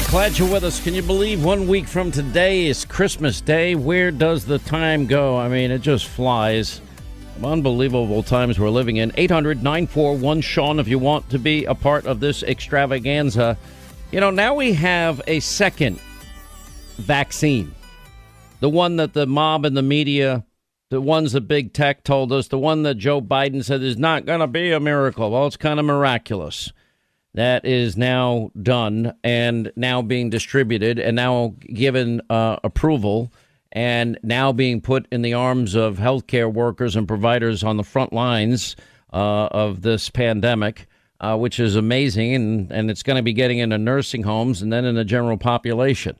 Right, glad you're with us. Can you believe one week from today is Christmas Day? Where does the time go? I mean, it just flies. Unbelievable times we're living in. 800 941 Sean, if you want to be a part of this extravaganza. You know, now we have a second vaccine. The one that the mob and the media, the ones that big tech told us, the one that Joe Biden said is not going to be a miracle. Well, it's kind of miraculous that is now done and now being distributed and now given uh, approval and now being put in the arms of healthcare workers and providers on the front lines uh, of this pandemic, uh, which is amazing. And, and it's going to be getting into nursing homes and then in the general population.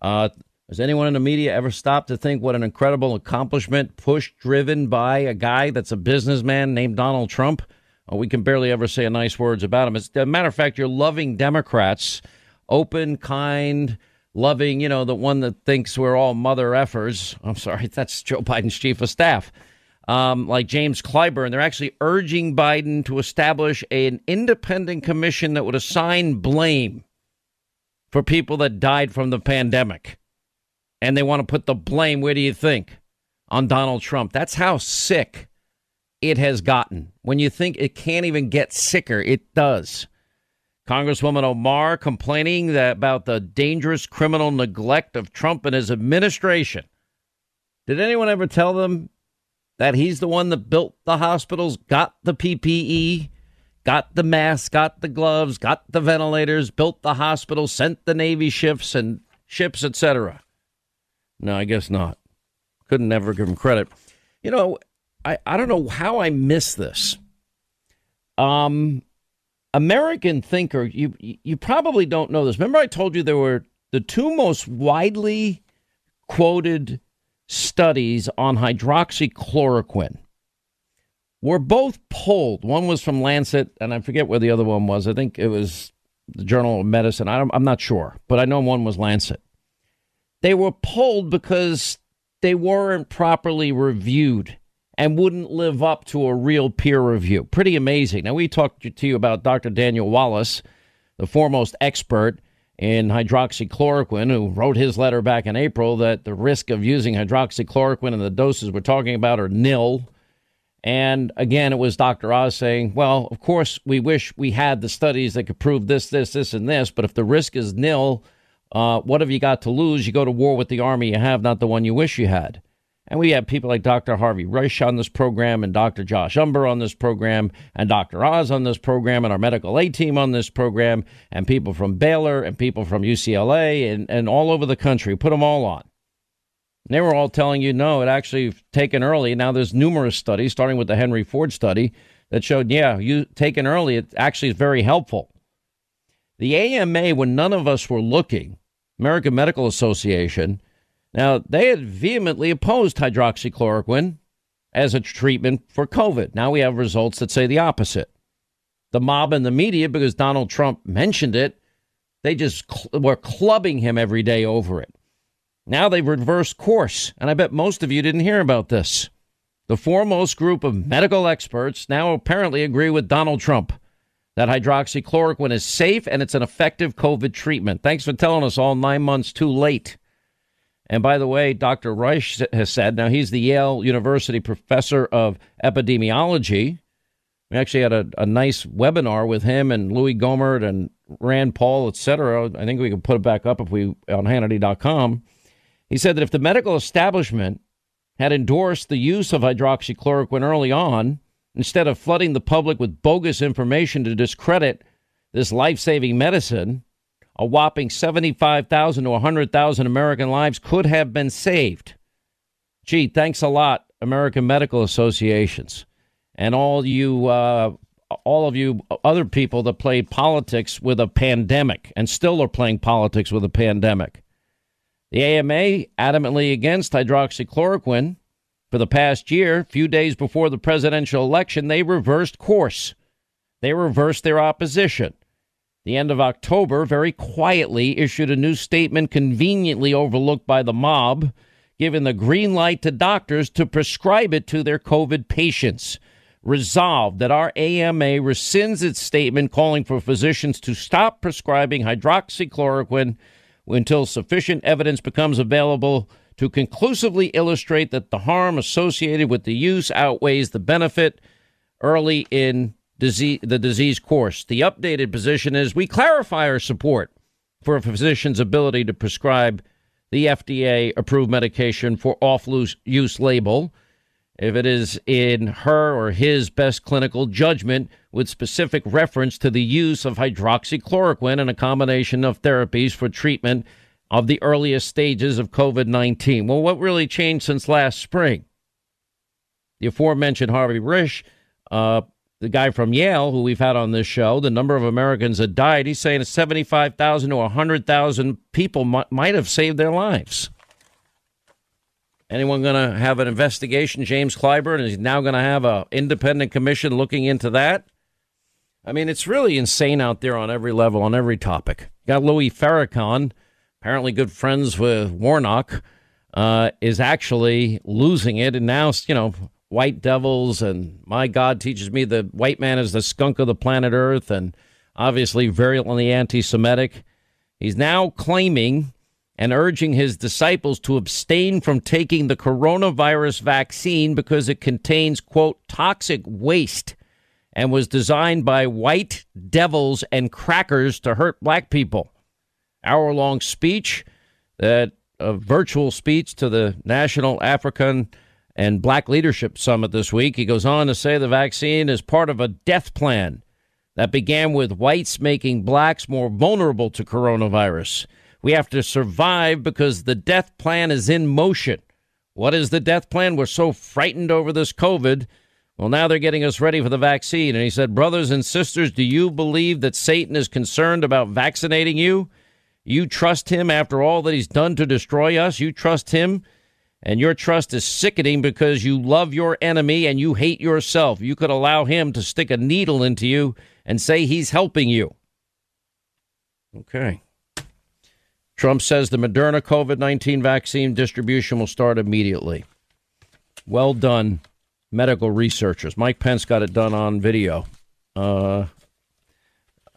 Uh, has anyone in the media ever stopped to think what an incredible accomplishment, push driven by a guy that's a businessman named Donald Trump? Uh, we can barely ever say nice words about him. As a matter of fact, you're loving Democrats, open, kind, loving, you know, the one that thinks we're all mother effers. I'm sorry, that's Joe Biden's chief of staff. Um, like James Clyburn, they're actually urging Biden to establish an independent commission that would assign blame for people that died from the pandemic. And they want to put the blame, where do you think? On Donald Trump. That's how sick it has gotten. When you think it can't even get sicker, it does. Congresswoman Omar complaining about the dangerous criminal neglect of Trump and his administration. Did anyone ever tell them that he's the one that built the hospitals, got the PPE, got the masks, got the gloves, got the ventilators, built the hospitals, sent the Navy ships and ships, etc.? No, I guess not. Couldn't never give him credit. You know, I, I don't know how I missed this. Um, American thinker, you you probably don't know this. Remember, I told you there were the two most widely quoted studies on hydroxychloroquine were both pulled. One was from Lancet, and I forget where the other one was. I think it was the Journal of Medicine. I am not sure, but I know one was Lancet. They were pulled because they weren't properly reviewed and wouldn't live up to a real peer review. Pretty amazing. Now, we talked to you about Dr. Daniel Wallace, the foremost expert in hydroxychloroquine, who wrote his letter back in April that the risk of using hydroxychloroquine and the doses we're talking about are nil. And again, it was Dr. Oz saying, well, of course, we wish we had the studies that could prove this, this, this, and this, but if the risk is nil, uh, what have you got to lose? You go to war with the army you have, not the one you wish you had. And we have people like Dr. Harvey Risch on this program, and Dr. Josh Umbehr on this program, and Dr. Oz on this program, and our medical aid team on this program, and people from Baylor, and people from UCLA, and, and all over the country. Put them all on. And they were all telling you, no, it actually taken early. Now there's numerous studies, starting with the Henry Ford study, that showed, yeah, you taken early, it actually is very helpful. The AMA, when none of us were looking, American Medical Association, now they had vehemently opposed hydroxychloroquine as a treatment for COVID. Now we have results that say the opposite. The mob and the media, because Donald Trump mentioned it, they just cl- were clubbing him every day over it. Now they've reversed course, and I bet most of you didn't hear about this. The foremost group of medical experts now apparently agree with Donald Trump that hydroxychloroquine is safe and it's an effective COVID treatment. Thanks for telling us all nine months too late. And by the way, Dr. Risch has said, now he's the Yale University professor of epidemiology. We actually had a, a nice webinar with him and Louie Gohmert and Rand Paul, et cetera. I think we can put it back up if we on Hannity.com. He said that if the medical establishment had endorsed the use of hydroxychloroquine early on, instead of flooding the public with bogus information to discredit this life saving medicine, a whopping 75,000 to 100,000 American lives could have been saved. Gee, thanks a lot, American Medical Associations, and all you, uh, all of you other people that played politics with a pandemic and still are playing politics with a pandemic. The AMA adamantly against hydroxychloroquine for the past year. Few days before the presidential election, they reversed course. They reversed their opposition. The end of October, very quietly issued a new statement conveniently overlooked by the mob, giving the green light to doctors to prescribe it to their COVID patients. Resolved that our AMA rescinds its statement calling for physicians to stop prescribing hydroxychloroquine until sufficient evidence becomes available to conclusively illustrate that the harm associated with the use outweighs the benefit early in disease, the disease course. The updated position is we clarify our support for a physician's ability to prescribe the FDA approved medication for off use label if it is in her or his best clinical judgment with specific reference to the use of hydroxychloroquine and a combination of therapies for treatment of the earliest stages of COVID 19. Well, what really changed since last spring? The aforementioned Harvey Risch, uh, the guy from Yale, who we've had on this show, the number of Americans that died, he's saying 75,000 to 100,000 people might, might have saved their lives. Anyone going to have an investigation? James Clyburn is now going to have an independent commission looking into that. I mean, it's really insane out there on every level, on every topic. got Louis Farrakhan, apparently good friends with Warnock, uh, is actually losing it. And now, you know, white devils and my God teaches me the white man is the skunk of the planet Earth and obviously virulently anti Semitic. He's now claiming and urging his disciples to abstain from taking the coronavirus vaccine because it contains, quote, toxic waste and was designed by white devils and crackers to hurt black people. Hour long speech, that a virtual speech to the National African and Black Leadership Summit this week. He goes on to say the vaccine is part of a death plan that began with whites making blacks more vulnerable to coronavirus. We have to survive because the death plan is in motion. What is the death plan? We're so frightened over this COVID. Well, now they're getting us ready for the vaccine. And he said, Brothers and sisters, do you believe that Satan is concerned about vaccinating you? You trust him after all that he's done to destroy us? You trust him? And your trust is sickening because you love your enemy and you hate yourself. You could allow him to stick a needle into you and say he's helping you. Okay. Trump says the Moderna COVID 19 vaccine distribution will start immediately. Well done, medical researchers. Mike Pence got it done on video. Uh,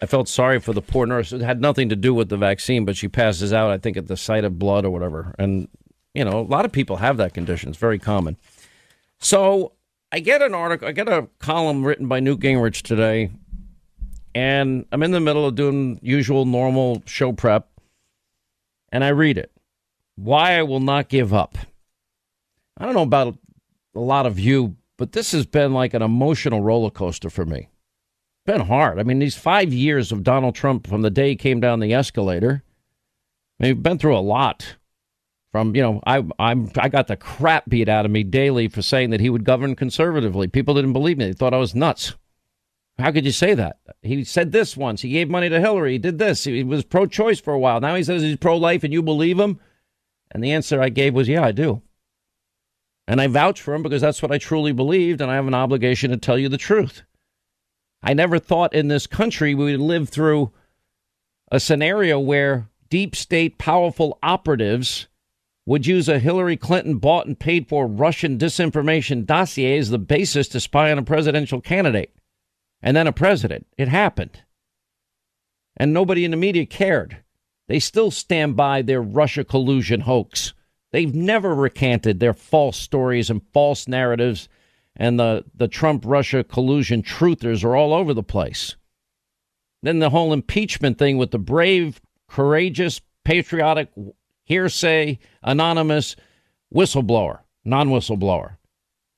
I felt sorry for the poor nurse. It had nothing to do with the vaccine, but she passes out, I think, at the sight of blood or whatever. And, you know, a lot of people have that condition. It's very common. So I get an article, I get a column written by Newt Gingrich today, and I'm in the middle of doing usual normal show prep and I read it. Why I will not give up. I don't know about a lot of you, but this has been like an emotional roller coaster for me. Been hard. I mean, these five years of Donald Trump from the day he came down the escalator, I mean, we've been through a lot. From you know, I I'm I got the crap beat out of me daily for saying that he would govern conservatively. People didn't believe me; they thought I was nuts. How could you say that? He said this once. He gave money to Hillary. He did this. He was pro-choice for a while. Now he says he's pro-life, and you believe him? And the answer I gave was, yeah, I do. And I vouch for him because that's what I truly believed, and I have an obligation to tell you the truth. I never thought in this country we would live through a scenario where deep state powerful operatives would use a Hillary Clinton bought and paid for Russian disinformation dossier as the basis to spy on a presidential candidate and then a president. It happened. And nobody in the media cared. They still stand by their Russia collusion hoax. They've never recanted their false stories and false narratives, and the, the Trump Russia collusion truthers are all over the place. Then the whole impeachment thing with the brave, courageous, patriotic hearsay, anonymous whistleblower, non whistleblower.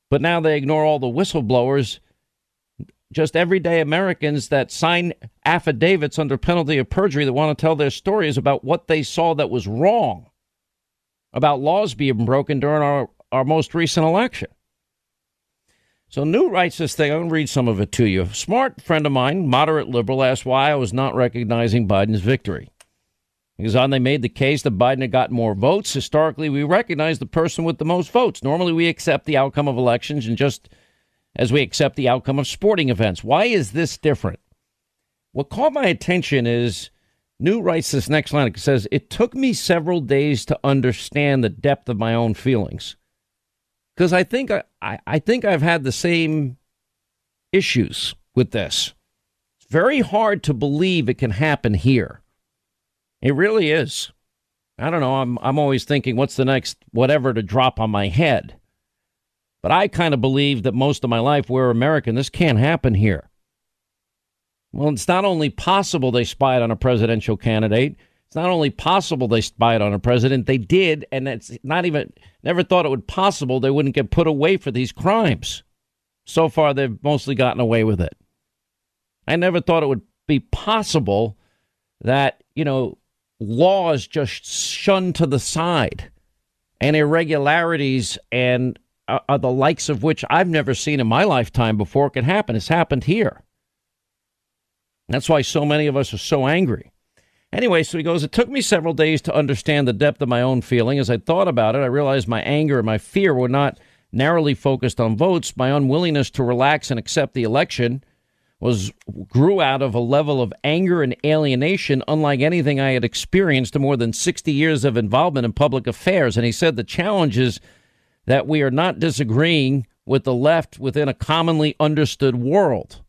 But now they ignore all the whistleblowers, just everyday Americans that sign affidavits under penalty of perjury that want to tell their stories about what they saw that was wrong, about laws being broken during our, our most recent election. So, Newt writes this thing. I'm going to read some of it to you. A smart friend of mine, moderate liberal, asked why I was not recognizing Biden's victory. Because on they made the case that Biden had gotten more votes. Historically, we recognize the person with the most votes. Normally, we accept the outcome of elections and just as we accept the outcome of sporting events. Why is this different? What caught my attention is Newt writes this next line. It says, It took me several days to understand the depth of my own feelings. Because I think I, I, I think I've had the same issues with this. It's very hard to believe it can happen here. It really is. I don't know. I'm I'm always thinking, what's the next whatever to drop on my head? But I kind of believe that most of my life we're American. This can't happen here. Well, it's not only possible they spied on a presidential candidate. It's not only possible they spied on a president. They did, and it's not even never thought it would possible they wouldn't get put away for these crimes. So far, they've mostly gotten away with it. I never thought it would be possible that you know laws just shunned to the side and irregularities and uh, uh, the likes of which I've never seen in my lifetime before can happen. It's happened here. That's why so many of us are so angry. Anyway, so he goes, It took me several days to understand the depth of my own feeling. As I thought about it, I realized my anger and my fear were not narrowly focused on votes. My unwillingness to relax and accept the election was grew out of a level of anger and alienation unlike anything I had experienced in more than 60 years of involvement in public affairs. And he said the challenge is that we are not disagreeing with the left within a commonly understood world.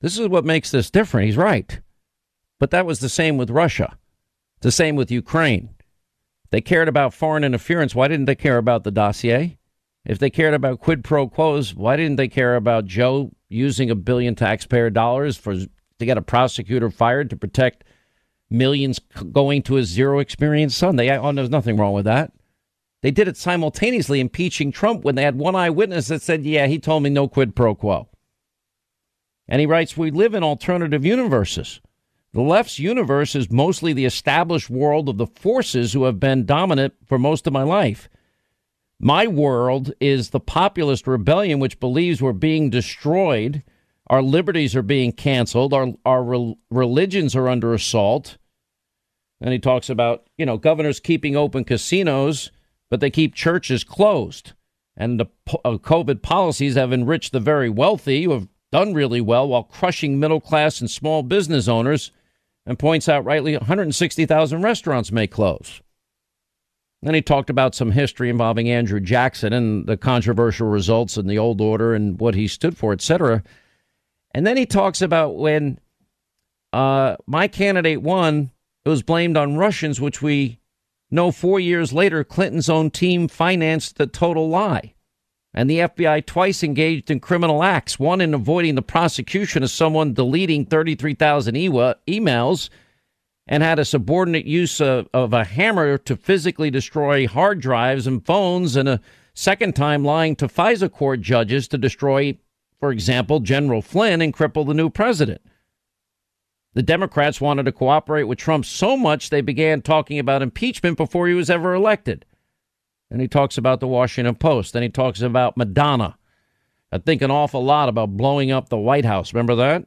This is what makes this different. He's right. But that was the same with Russia, the same with Ukraine. They cared about foreign interference. Why didn't they care about the dossier? If they cared about quid pro quos, why didn't they care about Joe using a billion taxpayer dollars for to get a prosecutor fired to protect millions going to a zero experience son? They oh, there's nothing wrong with that. They did it simultaneously impeaching Trump when they had one eyewitness that said, "Yeah, he told me no quid pro quo." And he writes, "We live in alternative universes." The left's universe is mostly the established world of the forces who have been dominant for most of my life. My world is the populist rebellion, which believes we're being destroyed, our liberties are being canceled, our, our re- religions are under assault. And he talks about, you know, governors keeping open casinos, but they keep churches closed. And the uh, COVID policies have enriched the very wealthy who have done really well while crushing middle class and small business owners. And points out rightly 160,000 restaurants may close. Then he talked about some history involving Andrew Jackson and the controversial results in the old order and what he stood for, etc. And then he talks about when uh, my candidate won, it was blamed on Russians, which we know four years later Clinton's own team financed the total lie. And the FBI twice engaged in criminal acts, one in avoiding the prosecution of someone deleting 33,000 emails and had a subordinate use of, of, a hammer to physically destroy hard drives and phones and a Second time lying to FISA court judges to destroy, for example, General Flynn and cripple the new president. The Democrats wanted to cooperate with Trump so much they began talking about impeachment before he was ever elected. And he talks about the Washington Post. Then he talks about Madonna. I think an awful lot about blowing up the White House. Remember that?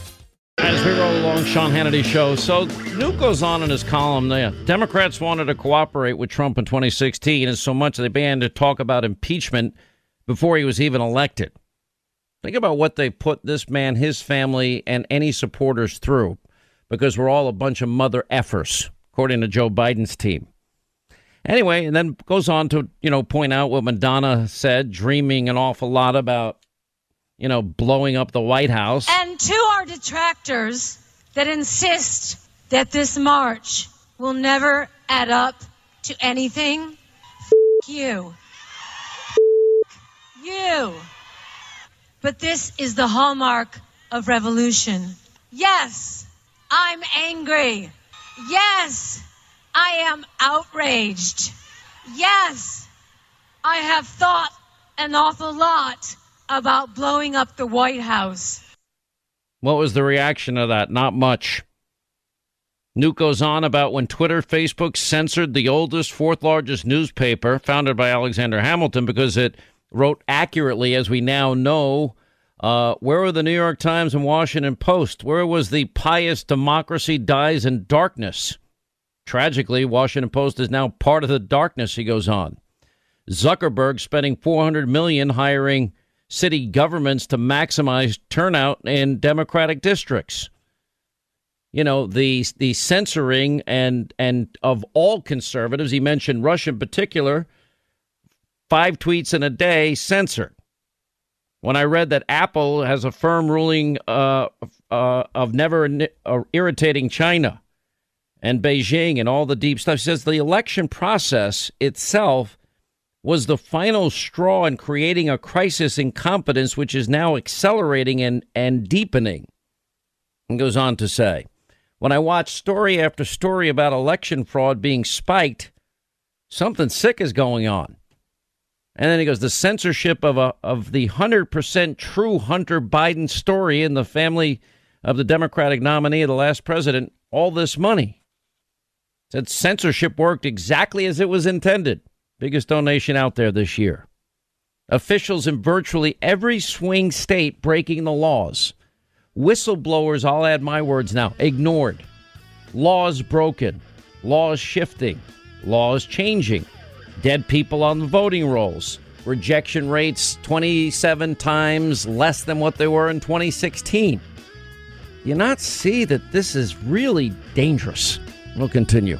As we roll along, Sean Hannity show. So Newt goes on in his column there. Democrats wanted to cooperate with Trump in 2016, and so much they began to talk about impeachment before he was even elected. Think about what they put this man, his family, and any supporters through, because we're all a bunch of mother effers, according to Joe Biden's team. Anyway, and then goes on to you know point out what Madonna said, dreaming an awful lot about you know blowing up the White House. And to our detractors that insist that this march will never add up to anything, f- you. F- you. But this is the hallmark of revolution. Yes, I'm angry. Yes, I am outraged. Yes, I have thought an awful lot about blowing up the White House. What was the reaction to that? Not much. Newt goes on about when Twitter, Facebook censored the oldest, fourth largest newspaper founded by Alexander Hamilton because it wrote accurately, as we now know. Uh, where were the New York Times and Washington Post? Where was the pious democracy dies in darkness? Tragically, Washington Post is now part of the darkness, he goes on. Zuckerberg spending 400 million hiring city governments to maximize turnout in democratic districts. You know, the the censoring and and of all conservatives, he mentioned Rush in particular, five tweets in a day censored. When I read that Apple has a firm ruling uh, uh, of never uh, irritating China and Beijing and all the deep stuff, he says the election process itself was the final straw in creating a crisis in competence, which is now accelerating and, and deepening. And goes on to say, when I watch story after story about election fraud being spiked, something sick is going on. And then he goes, the censorship of a of the hundred percent true Hunter Biden story in the family of the Democratic nominee of the last president. All this money. Said censorship worked exactly as it was intended. Biggest donation out there this year. Officials in virtually every swing state breaking the laws. Whistleblowers, I'll add my words now, ignored. Laws broken. Laws shifting. Laws changing dead people on the voting rolls, rejection rates 27 times less than what they were in 2016. You not see that this is really dangerous. We'll continue.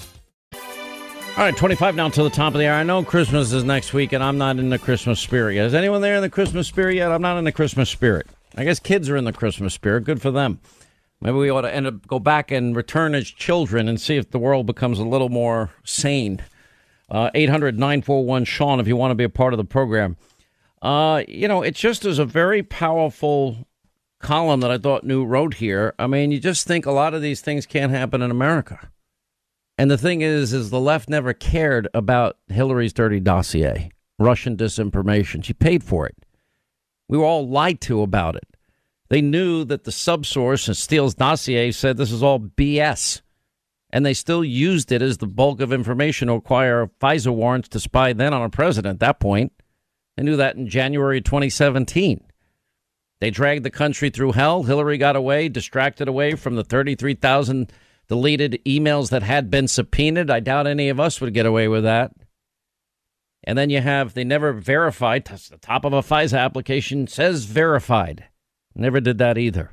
All right, 25 now to the top of the hour. I know Christmas is next week, and I'm not in the Christmas spirit yet. Is anyone there in the Christmas spirit yet? I'm not in the Christmas spirit. I guess kids are in the Christmas spirit. Good for them. Maybe we ought to end up, go back and return as children and see if the world becomes a little more sane. Uh, 800 941 Sean, if you want to be a part of the program. Uh, you know, it just is a very powerful column that I thought Newt wrote here. I mean, you just think a lot of these things can't happen in America. And the thing is, is the left never cared about Hillary's dirty dossier, Russian disinformation. She paid for it. We were all lied to about it. They knew that the subsource in Steele's dossier said this is all BS. And they still used it as the bulk of information to acquire FISA warrants to spy then on a president at that point. They knew that in January 2017. They dragged the country through hell. Hillary got away, distracted away from the 33,000 deleted emails that had been subpoenaed. I doubt any of us would get away with that. And then you have, they never verified, that's the top of a FISA application says verified. Never did that either.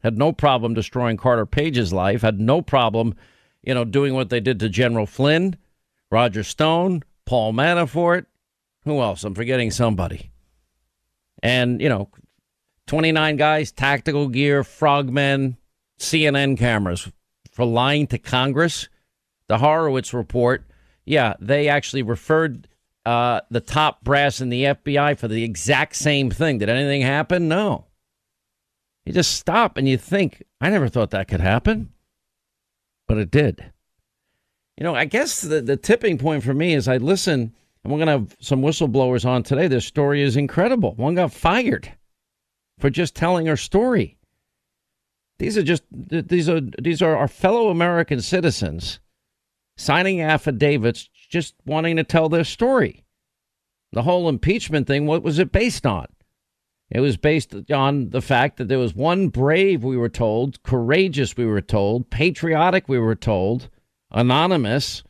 Had no problem destroying Carter Page's life, had no problem, you know, doing what they did to General Flynn, Roger Stone, Paul Manafort. Who else? I'm forgetting somebody. And, you know, 29 guys, tactical gear, frogmen, CNN cameras for lying to Congress. The Horowitz report, yeah, they actually referred uh, the top brass in the FBI for the exact same thing. Did anything happen? No. You just stop and you think, I never thought that could happen, but it did. You know, I guess the, the tipping point for me is I listen, and we're going to have some whistleblowers on today. This story is incredible. One got fired. for just telling her story. These are just these are these are our fellow American citizens signing affidavits just wanting to tell their story. The whole impeachment thing, what was it based on? It was based on the fact that there was one brave, we were told, courageous, we were told, patriotic, we were told, anonymous.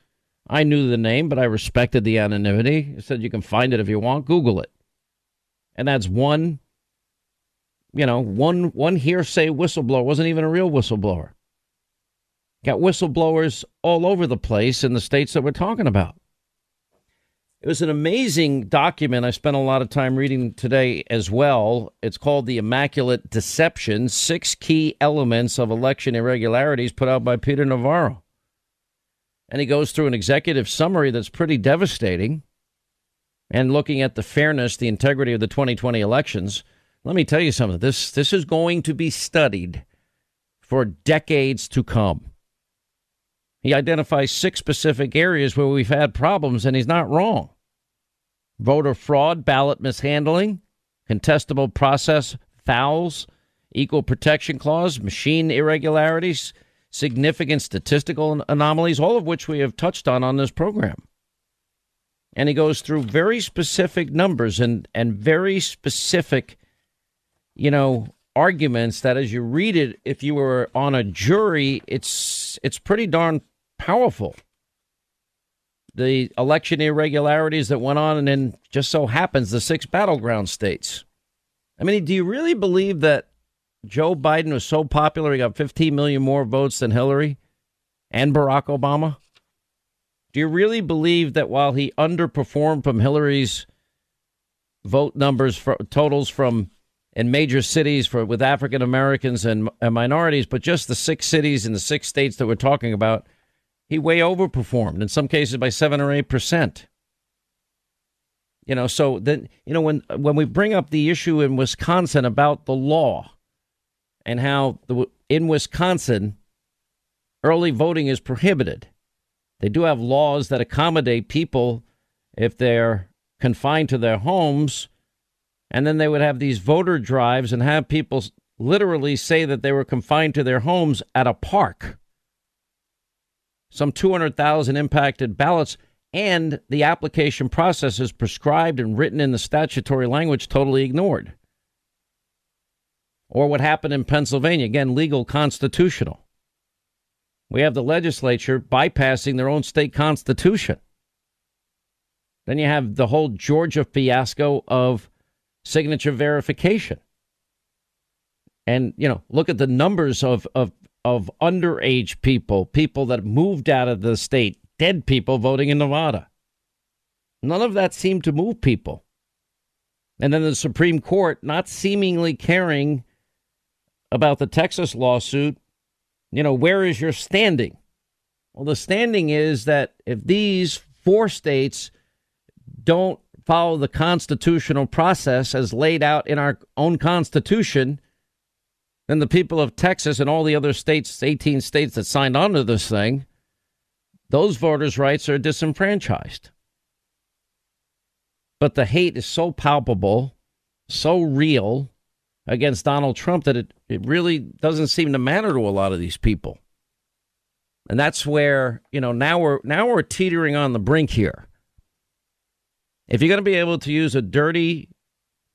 I knew the name, but I respected the anonymity. I said you can find it if you want, Google it. And that's one, you know, one one hearsay whistleblower wasn't even a real whistleblower. Got whistleblowers all over the place in the states that we're talking about. It was an amazing document I spent a lot of time reading today as well. It's called The Immaculate Deception Six Key Elements of Election Irregularities, put out by Peter Navarro. And he goes through an executive summary that's pretty devastating and looking at the fairness, the integrity of the 2020 elections. Let me tell you something. This, this is going to be studied for decades to come. He identifies six specific areas where we've had problems, and he's not wrong voter fraud, ballot mishandling, contestable process fouls, equal protection clause, machine irregularities, significant statistical anomalies, all of which we have touched on on this program. And he goes through very specific numbers and, and very specific, you know, arguments that as you read it, if you were on a jury, it's it's pretty darn powerful the election irregularities that went on, and then just so happens the six battleground states. I mean, do you really believe that Joe Biden was so popular he got 15 million more votes than Hillary and Barack Obama? Do you really believe that while he underperformed from Hillary's vote numbers for, totals from in major cities for with African Americans and, and minorities, but just the six cities in the six states that we're talking about, he way overperformed in some cases by seven or eight percent. You know, so then you know when when we bring up the issue in Wisconsin about the law and how the, in Wisconsin early voting is prohibited. They do have laws that accommodate people if they're confined to their homes, and then they would have these voter drives and have people literally say that they were confined to their homes at a park some 200,000 impacted ballots, and the application process is prescribed and written in the statutory language totally ignored. Or what happened in Pennsylvania, again, legal constitutional. We have the legislature bypassing their own state constitution. Then you have the whole Georgia fiasco of signature verification. And, you know, look at the numbers of, of of underage people, people that moved out of the state, dead people voting in Nevada. None of that seemed to move people. And then the Supreme Court not seemingly caring about the Texas lawsuit. You know, where is your standing? Well, the standing is that if these four states don't follow the constitutional process as laid out in our own Constitution, then the people of Texas and all the other states, 18 states that signed on to this thing, those voters' rights are disenfranchised. But the hate is so palpable, so real against Donald Trump that it, it really doesn't seem to matter to a lot of these people. And that's where, you know, now we're now we're teetering on the brink here. If you're going to be able to use a dirty,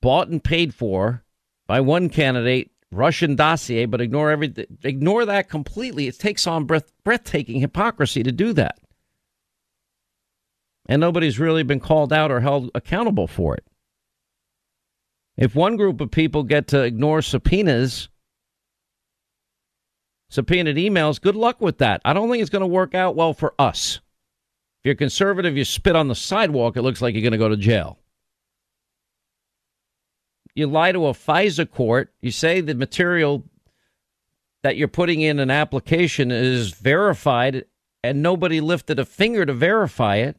bought and paid for by one candidate Russian dossier, but ignore everything. Ignore that completely. It takes on breath, breathtaking hypocrisy to do that, and nobody's really been called out or held accountable for it. If one group of people get to ignore subpoenas, subpoenaed emails, good luck with that. I don't think it's going to work out well for us. You're conservative, you spit on the sidewalk, it looks like you're going to go to jail you lie to a FISA court, you say the material that you're putting in an application is verified and nobody lifted a finger to verify it,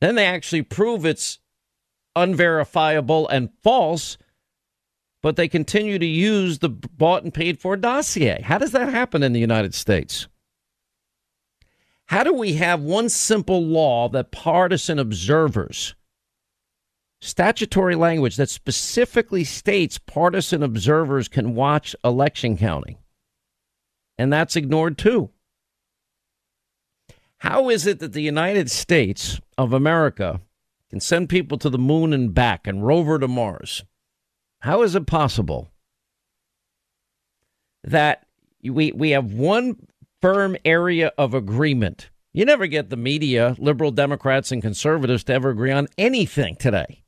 then they actually prove it's unverifiable and false, but they continue to use the bought and paid for dossier. How does that happen in the United States? How do we have one simple law that partisan observers statutory language that specifically states partisan observers can watch election counting. And that's ignored too. How is it that the United States of America can send people to the moon and back and rover to Mars? How is it possible that we we have one firm area of agreement? You never get the media, liberal Democrats and conservatives to ever agree on anything today.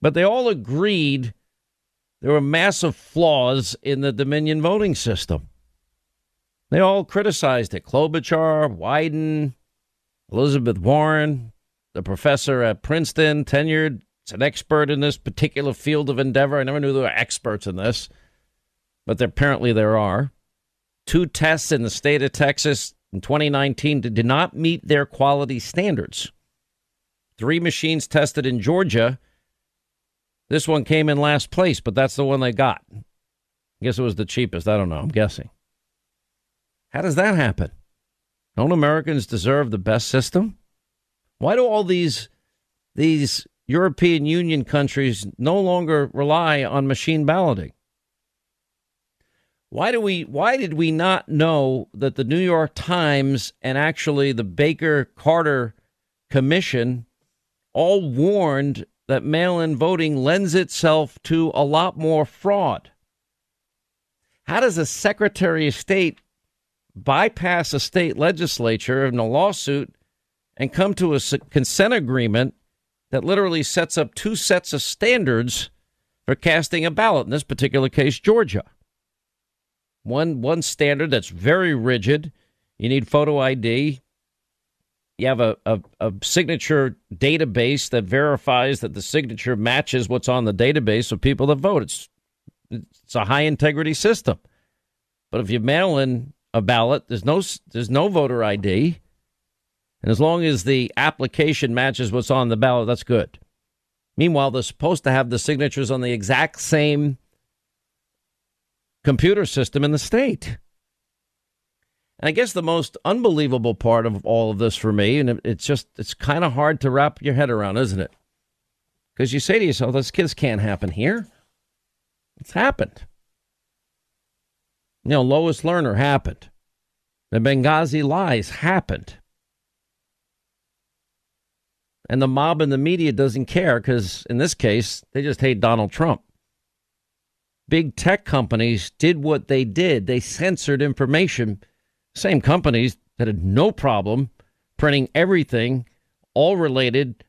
But they all agreed there were massive flaws in the Dominion voting system. They all criticized it. Klobuchar, Wyden, Elizabeth Warren, the professor at Princeton, tenured, an expert in this particular field of endeavor. I never knew there were experts in this, but apparently there are. Two tests in the state of Texas in 2019 did not meet their quality standards. Three machines tested in Georgia. This one came in last place, but that's the one they got. I guess it was the cheapest. I don't know. I'm guessing. How does that happen? Don't Americans deserve the best system? Why do all these these European Union countries no longer rely on machine balloting? Why do we why did we not know that the New York Times and actually the Baker Carter Commission all warned that mail-in voting lends itself to a lot more fraud? How does a Secretary of State bypass a state legislature in a lawsuit and come to a consent agreement that literally sets up two sets of standards for casting a ballot. In this particular case, Georgia. One one standard that's very rigid. You need photo ID. You have a, a, a signature database that verifies that the signature matches what's on the database of people that vote. It's it's a high integrity system. But if you mail in a ballot. There's no there's no voter ID, and as long as the application matches what's on the ballot, that's good. Meanwhile, they're supposed to have the signatures on the exact same computer system in the state. And I guess the most unbelievable part of all of this for me, and it's just it's kind of hard to wrap your head around, isn't it? Because you say to yourself, "This kids can't happen here." It's happened. You know, Lois Lerner happened. The Benghazi lies happened. And the mob and the media doesn't care because, in this case, they just hate Donald Trump. Big tech companies did what they did. They censored information. Same companies that had no problem printing everything, all related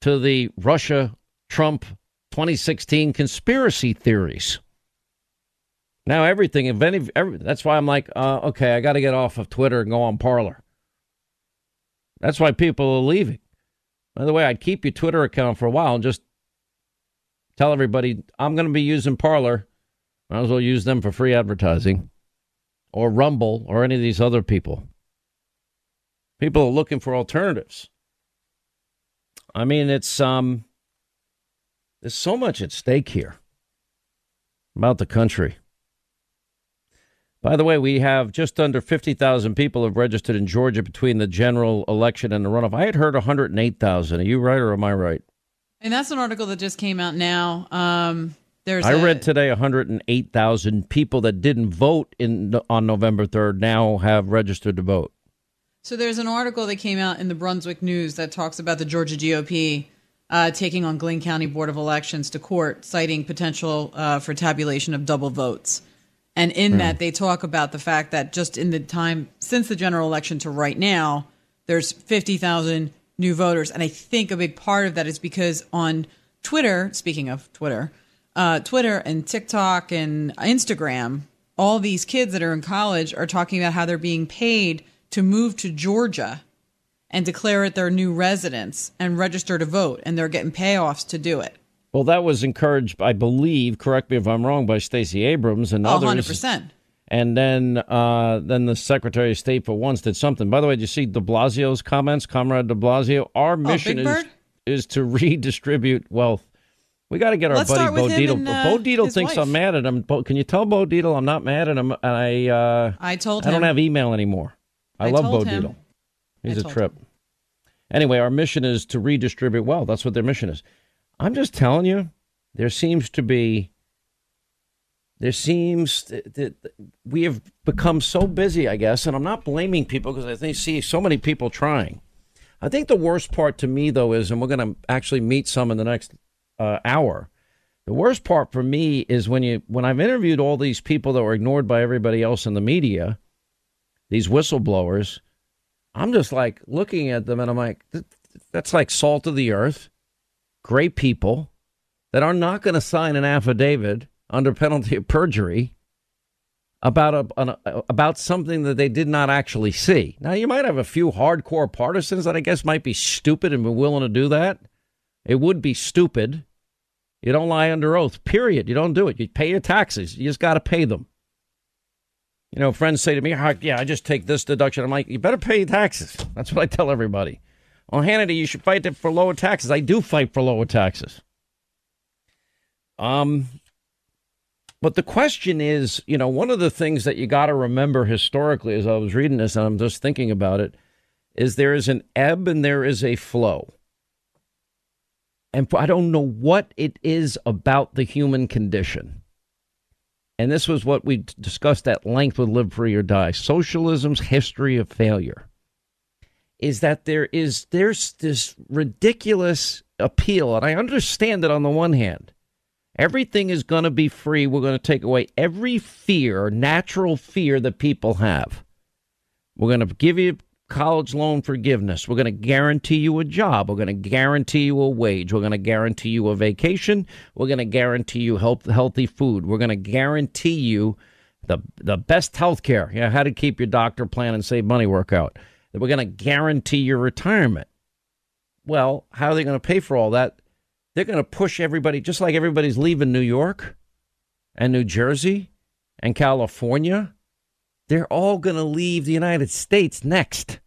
to the Russia Trump 2016 conspiracy theories. Now everything, if any, every, that's why I'm like, uh, okay, I got to get off of Twitter and go on Parler. That's why people are leaving. By the way, I'd keep your Twitter account for a while and just tell everybody I'm going to be using Parler. Might as well use them for free advertising, or Rumble, or any of these other people. People are looking for alternatives. I mean, it's um, there's so much at stake here about the country. By the way, we have just under 50,000 people have registered in Georgia between the general election and the runoff. I had heard 108,000. Are you right or am I right? And that's an article that just came out now. Um, there's I a, read today 108,000 people that didn't vote in on November 3rd now have registered to vote. So there's an article that came out in the Brunswick News that talks about the Georgia GOP uh, taking on Glynn County Board of Elections to court, citing potential uh, for tabulation of double votes. And in mm. that, they talk about the fact that just in the time since the general election to right now, there's 50,000 new voters. And I think a big part of that is because on Twitter, speaking of Twitter, uh, Twitter and TikTok and Instagram, all these kids that are in college are talking about how they're being paid to move to Georgia and declare it their new residence and register to vote. And they're getting payoffs to do it. Well, that was encouraged, I believe. Correct me if I'm wrong, by Stacey Abrams and others. 100 percent. And then, uh, then the Secretary of State for once did something. By the way, did you see De Blasio's comments, Comrade De Blasio? Our Oh, mission is is to redistribute wealth. We got to get our Let's buddy Bo him Dietl. and, uh, Bo his thinks wife. I'm mad at him. Bo, can you tell Bo Dietl I'm not mad at him? And I uh, I told I don't him. have email anymore. I, I love Bo him. Dietl. He's I a trip. Anyway, our mission is to redistribute wealth. That's what their mission is. I'm just telling you, there seems to be, there seems that we have become so busy, I guess, and I'm not blaming people because I think see so many people trying. I think the worst part to me though is, and we're going to actually meet some in the next uh, hour. The worst part for me is when you when I've interviewed all these people that were ignored by everybody else in the media, these whistleblowers. I'm just like looking at them and I'm like, that's like salt of the earth great people that are not going to sign an affidavit under penalty of perjury about a, an, about something that they did not actually see. Now you might have a few hardcore partisans that I guess might be stupid and be willing to do that. It would be stupid. You don't lie under oath. Period. You don't do it. You pay your taxes. You just got to pay them. You know, friends say to me, "Yeah, I just take this deduction." I'm like, "You better pay taxes." That's what I tell everybody. Well, Hannity, you should fight for lower taxes. I do fight for lower taxes. Um, but the question is, you know, one of the things that you got to remember historically, as I was reading this and I'm just thinking about it, is there is an ebb and there is a flow. And I don't know what it is about the human condition. And this was what we discussed at length with Live Free or Die Socialism's history of failure is that there is there's this ridiculous appeal and I understand it on the one hand. Everything is going to be free. We're going to take away every fear, natural fear that people have. We're going to give you college loan forgiveness. We're going to guarantee you a job. We're going to guarantee you a wage. We're going to guarantee you a vacation. We're going to guarantee you health, healthy food. We're going to guarantee you the the best health care. Yeah, how to keep your doctor plan and save money workout that we're going to guarantee your retirement. Well, how are they going to pay for all that? They're going to push everybody, just like everybody's leaving New York and New Jersey and California. They're all going to leave the United States next.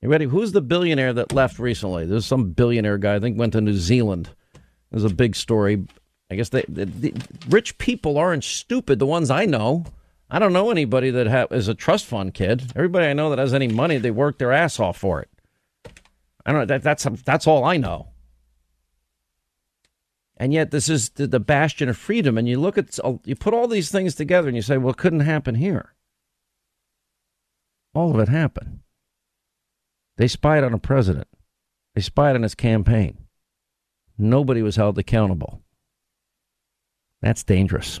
You ready? Who's the billionaire that left recently? There's some billionaire guy, I think, went to New Zealand. There's a big story. I guess they, the, the rich people aren't stupid, the ones I know. I don't know anybody that ha- is a trust fund kid. Everybody I know that has any money, they work their ass off for it. I don't know. That, that's that's all I know. And yet, this is the, the bastion of freedom. And you look at you put all these things together, and you say, "Well, it couldn't happen here." All of it happened. They spied on a president. They spied on his campaign. Nobody was held accountable. That's dangerous.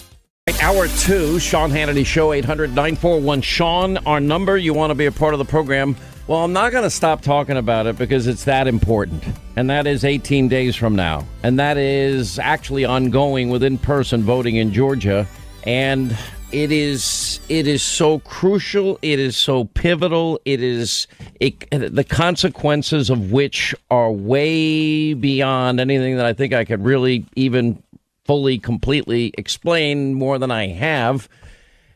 Hour two, Sean Hannity Show, 800 941 Sean, our number. You want to be a part of the program. Well, I'm not going to stop talking about it because it's that important. And that is 18 days from now. And that is actually ongoing with in person voting in Georgia. And it is it is so crucial it is so pivotal it is it, the consequences of which are way beyond anything that i think i could really even fully completely explain more than i have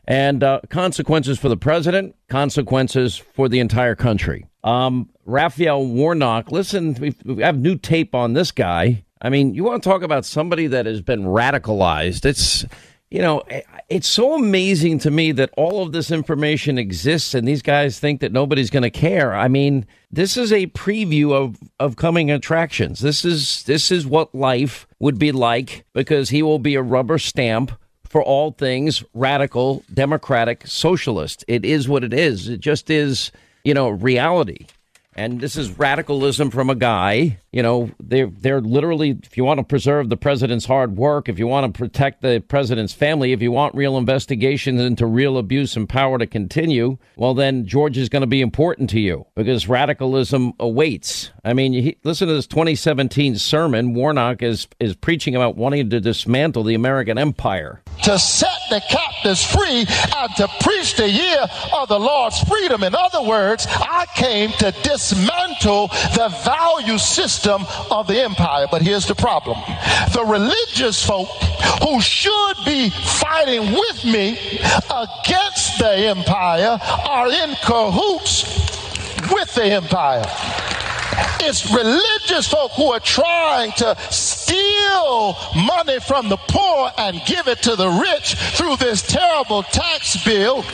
and uh, consequences for the president, consequences for the entire country. Um, Raphael Warnock, listen, we we have new tape on this guy. I mean, you want to talk about somebody that has been radicalized? It's, you know, eh, it's so amazing to me that all of this information exists and these guys think that nobody's going to care. I mean, this is a preview of of coming attractions. This is this is what life would be like because he will be a rubber stamp for all things radical, democratic, socialist. It is what it is. It just is, you know, reality. And this is radicalism from a guy. You know, they're they're literally. If you want to preserve the president's hard work, if you want to protect the president's family, if you want real investigations into real abuse and power to continue, well, then George is going to be important to you because radicalism awaits. I mean, you, listen to this 2017 sermon. Warnock is is preaching about wanting to dismantle the American empire. to set the captives free and to preach the year of the Lord's freedom. In other words, I came to dismantle the value system of the empire. But here's the problem the religious folk who should be fighting with me against the empire are in cahoots with the empire. It's religious folk who are trying to steal money from the poor and give it to the rich through this terrible tax bill.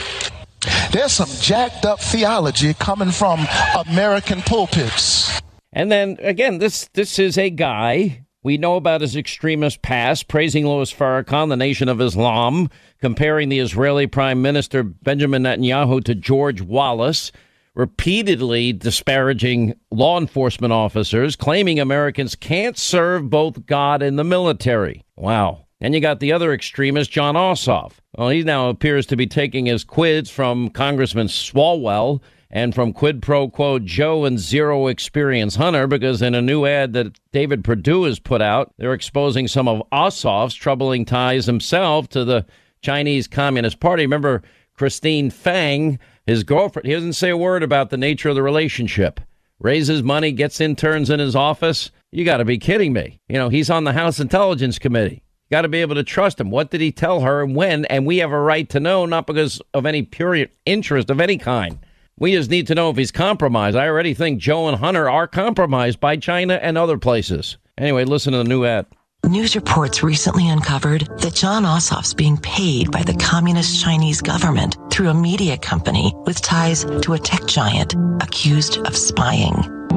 There's some jacked up theology coming from American pulpits. And then again, this this is a guy we know about his extremist past, praising Louis Farrakhan, the Nation of Islam, comparing the Israeli Prime Minister Benjamin Netanyahu to George Wallace, repeatedly disparaging law enforcement officers, claiming Americans can't serve both God and the military. Wow. And you got the other extremist, Jon Ossoff. Well, he now appears to be taking his quids from Congressman Swalwell and from quid pro quo Joe and Zero Experience Hunter because in a new ad that David Perdue has put out, they're exposing some of Ossoff's troubling ties himself to the Chinese Communist Party. Remember Christine Fang, his girlfriend, he doesn't say a word about the nature of the relationship. Raises money, gets interns in his office. You got to be kidding me. You know, he's on the House Intelligence Committee. Got to be able to trust him. What did he tell her and when? And we have a right to know, not because of any pure interest of any kind. We just need to know if he's compromised. I already think Joe and Hunter are compromised by China and other places. Anyway, listen to the new ad. News reports recently uncovered that Jon Ossoff's being paid by the communist Chinese government through a media company with ties to a tech giant accused of spying.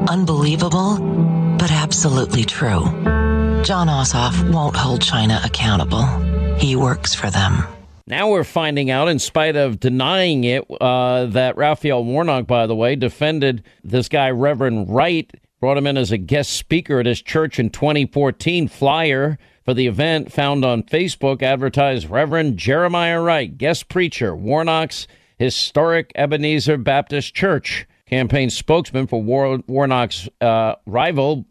Unbelievable, but absolutely true. Jon Ossoff won't hold China accountable. He works for them. Now we're finding out, in spite of denying it, uh, that Raphael Warnock, by the way, defended this guy, Reverend Wright, brought him in as a guest speaker at his church in 2014. Flyer for the event found on Facebook advertised Reverend Jeremiah Wright, guest preacher, Warnock's historic Ebenezer Baptist Church. Campaign spokesman for War- Warnock's uh, rival,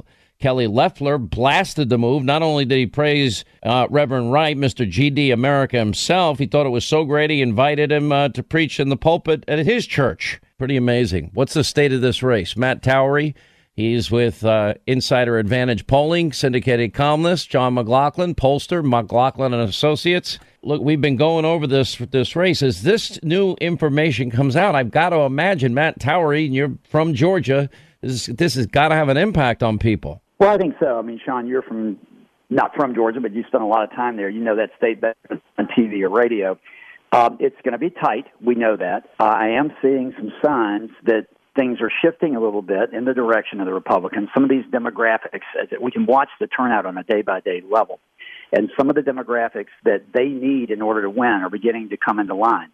Kelly Loeffler blasted the move. Not only did he praise uh, Reverend Wright, Mr. GD America himself, he thought it was so great he invited him uh, to preach in the pulpit at his church. Pretty amazing. What's the state of this race? Matt Towery, he's with uh, Insider Advantage Polling, syndicated columnist, John McLaughlin, pollster, McLaughlin and Associates. Look, we've been going over this this race. As this new information comes out, I've got to imagine Matt Towery, and you're from Georgia. This this has got to have an impact on people. Well, I think so. I mean, Sean, you're from not from Georgia, but you spent a lot of time there. You know that state better on TV or radio. Um, it's going to be tight. We know that. Uh, I am seeing some signs that things are shifting a little bit in the direction of the Republicans. Some of these demographics, we can watch the turnout on a day by day level. And some of the demographics that they need in order to win are beginning to come into line.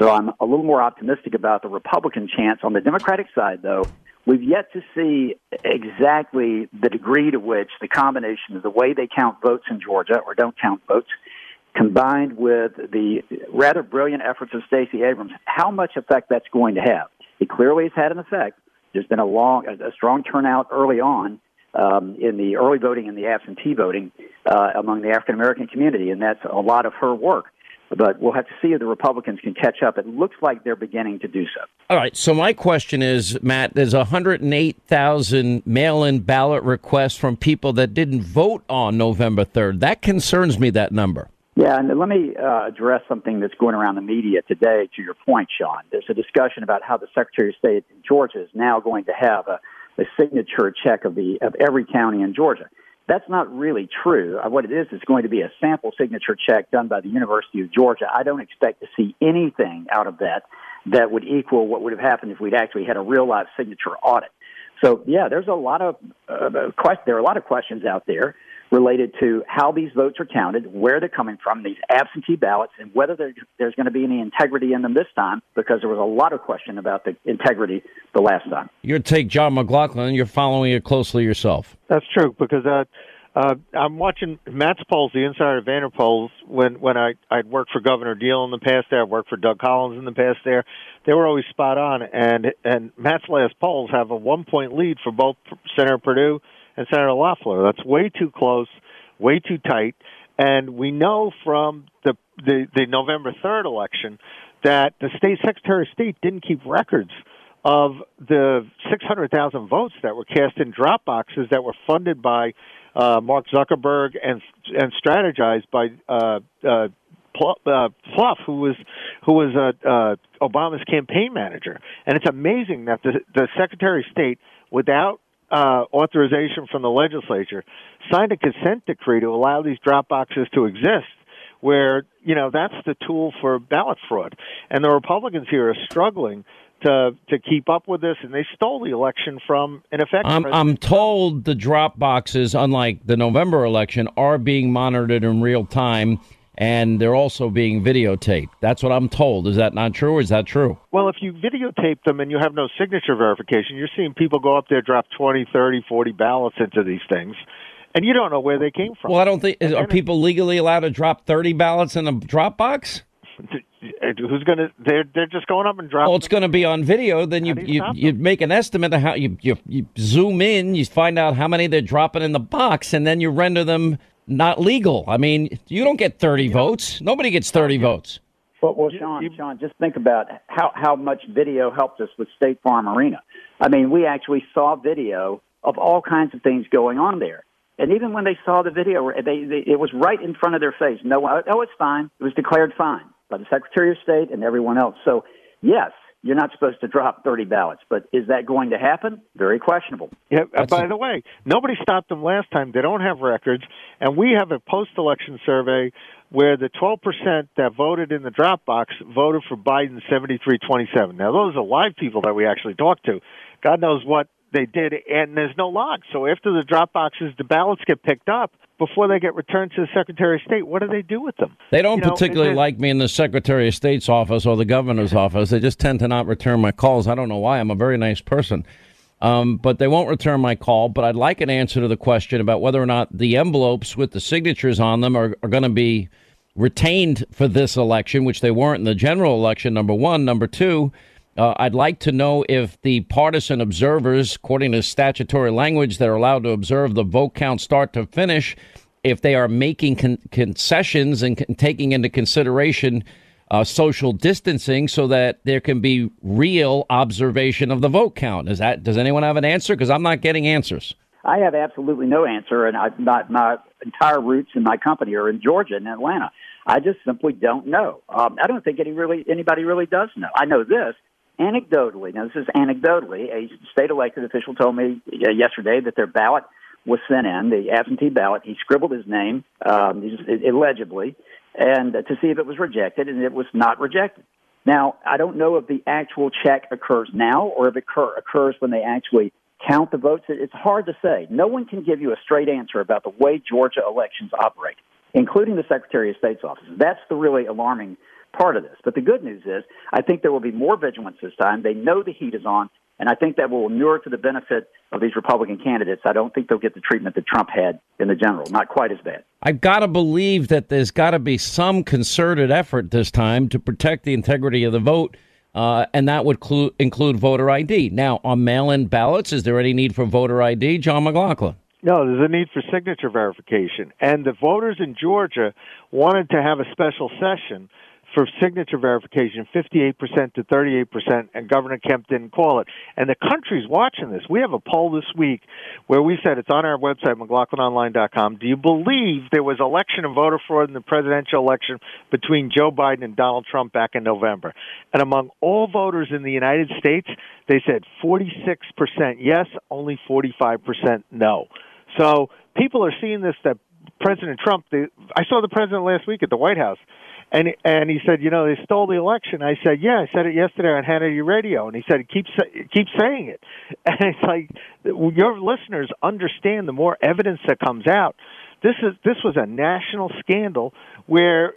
So I'm a little more optimistic about the Republican chance. On the Democratic side, though, we've yet to see exactly the degree to which the combination of the way they count votes in Georgia or don't count votes combined with the rather brilliant efforts of Stacey Abrams, how much effect that's going to have. It clearly has had an effect. There's been a long, a strong turnout early on um, in the early voting and the absentee voting uh, among the African American community, and that's a lot of her work. But we'll have to see if the Republicans can catch up. It looks like they're beginning to do so. All right. So my question is, Matt, there's 108,000 mail-in ballot requests from people that didn't vote on November 3rd. That concerns me. That number. Yeah, and let me uh, address something that's going around the media today. To your point, Sean, there's a discussion about how the Secretary of State in Georgia is now going to have a, a signature check of the of every county in Georgia. That's not really true. Uh, what it is is going to be a sample signature check done by the University of Georgia. I don't expect to see anything out of that that would equal what would have happened if we'd actually had a real life signature audit. So yeah, there's a lot of uh, quest- there are a lot of questions out there related to how these votes are counted, where they're coming from, these absentee ballots, and whether there's going to be any integrity in them this time, because there was a lot of question about the integrity the last time. Your take, John McLaughlin, you're following it closely yourself. That's true, because uh, uh, I'm watching Matt's polls, the Insider Vanner polls, when, when I, I'd worked for Governor Deal in the past there, I worked for Doug Collins in the past there. They were always spot on, and, and Matt's last polls have a one point lead for both Senator Perdue and Senator Loeffler. That's way too close, way too tight. And we know from the, the, the November 3rd election that the state secretary of state didn't keep records of the 600,000 votes that were cast in drop boxes that were funded by uh, Mark Zuckerberg and and strategized by uh, uh, uh, Plouffe, who was who was uh, uh, Obama's campaign manager. And it's amazing that the the Secretary of State, without uh, authorization from the legislature, signed a consent decree to allow these drop boxes to exist. Where you know that's the tool for ballot fraud, and the Republicans here are struggling to to keep up with this, and they stole the election from in effect. I'm, I'm told the drop boxes, unlike the November election, are being monitored in real time and they're also being videotaped. That's what I'm told. Is that not true or is that true? Well, if you videotape them and you have no signature verification, you're seeing people go up there, drop 20, 30, 40 ballots into these things. And you don't know where they came from. Well, I don't think are people legally allowed to drop thirty ballots in a drop box? Who's going to? They're they're just going up and dropping. Well, it's going to be on video. Then you you, you make an estimate of how you, you you zoom in. You find out how many they're dropping in the box, and then you render them not legal. I mean, you don't get 30 yeah. votes. Nobody gets 30 votes. Well, well, Sean, Sean, just think about how, how much video helped us with State Farm Arena. I mean, we actually saw video of all kinds of things going on there. And even when they saw the video, they, they, it was right in front of their face. No, oh, it's fine. It was declared fine by the Secretary of State and everyone else. So, yes, you're not supposed to drop 30 ballots. But is that going to happen? Very questionable. Yeah. Uh, by a- the way, nobody stopped them last time. They don't have records, and we have a post-election survey where the 12% that voted in the drop box voted for Biden 73-27. Now those are live people that we actually talked to. God knows what they did, and there's no log. So after the drop boxes, the ballots get picked up before they get returned to the Secretary of State. What do they do with them? They don't you particularly know, like me in the Secretary of State's office or the governor's office. They just tend to not return my calls. I don't know why. I'm a very nice person. Um, but they won't return my call. But I'd like an answer to the question about whether or not the envelopes with the signatures on them are, are going to be retained for this election, which they weren't in the general election, number one. Number two, uh, I'd like to know if the partisan observers, according to statutory language, that are allowed to observe the vote count start to finish, if they are making con- concessions and con- taking into consideration uh, social distancing so that there can be real observation of the vote count. Is that does anyone have an answer? Because I'm not getting answers. I have absolutely no answer, and I, my, my entire roots in my company are in Georgia and Atlanta. I just simply don't know. Um, I don't think any really anybody really does know. I know this anecdotally, now this is anecdotally, a state elected official told me uh, yesterday that their ballot was sent in, the absentee ballot. He scribbled his name, um, illegibly, and uh, to see if it was rejected, and it was not rejected. Now, I don't know if the actual check occurs now or if it occur, occurs when they actually count the votes. It's hard to say. No one can give you a straight answer about the way Georgia elections operate, including the Secretary of State's office. That's the really alarming part of this. But the good news is, I think there will be more vigilance this time. They know the heat is on, and I think that will inure to the benefit of these Republican candidates. I don't think they'll get the treatment that Trump had in the general. Not quite as bad. I've got to believe that there's got to be some concerted effort this time to protect the integrity of the vote. Uh, and that would clu- include voter ID. Now, on mail in ballots, is there any need for voter ID? John McLaughlin. No, there's a need for signature verification. And the voters in Georgia wanted to have a special session for signature verification, 58% to 38%, and Governor Kemp didn't call it. And the country's watching this. We have a poll this week where we said it's on our website, McLaughlinOnline.com. Do you believe there was election and voter fraud in the presidential election between Joe Biden and Donald Trump back in November? And among all voters in the United States, they said 46% yes, only 45% no. So people are seeing this that President Trump, the, I saw the president last week at the White House and and he said, you know, they stole the election. I said, yeah, I said it yesterday on Hannity Radio, and he said, keep keep saying it. And it's like your listeners understand the more evidence that comes out. This is this was a national scandal where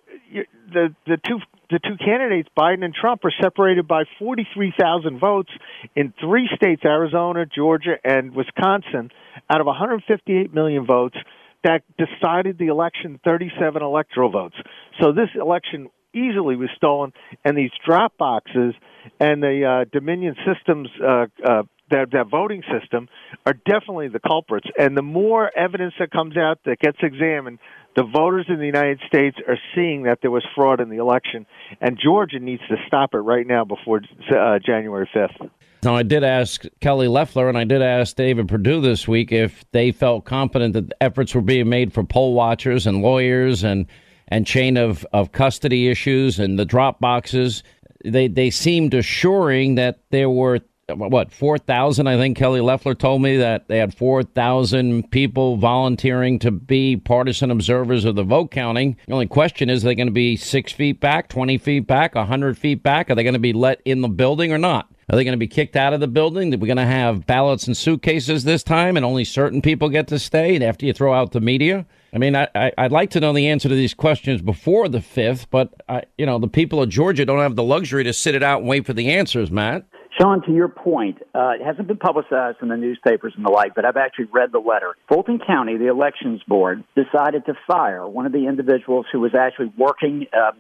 the the two the two candidates, Biden and Trump, are separated by 43,000 votes in three states, Arizona, Georgia, and Wisconsin, out of 158 million votes that decided the election 37 electoral votes. So this election easily was stolen, and these drop boxes and the uh, Dominion systems, uh, uh, that, that voting system, are definitely the culprits. And the more evidence that comes out that gets examined, the voters in the United States are seeing that there was fraud in the election, and Georgia needs to stop it right now before uh, January 5th. Now, I did ask Kelly Loeffler and I did ask David Perdue this week if they felt confident that efforts were being made for poll watchers and lawyers and and chain of, of custody issues and the drop boxes. They they seemed assuring that there were what four thousand. I think Kelly Loeffler told me that they had four thousand people volunteering to be partisan observers of the vote counting. The only question is: Are they going to be six feet back, twenty feet back, hundred feet back? Are they going to be let in the building or not? Are they going to be kicked out of the building? Are we going to have ballots and suitcases this time, and only certain people get to stay after you throw out the media? I mean, I, I, would like to know the answer to these questions before the fifth, but I, you know, the people of Georgia don't have the luxury to sit it out and wait for the answers, Matt. Sean, to your point, uh, it hasn't been publicized in the newspapers and the like, but I've actually read the letter. Fulton County, the elections board, decided to fire one of the individuals who was actually working uh,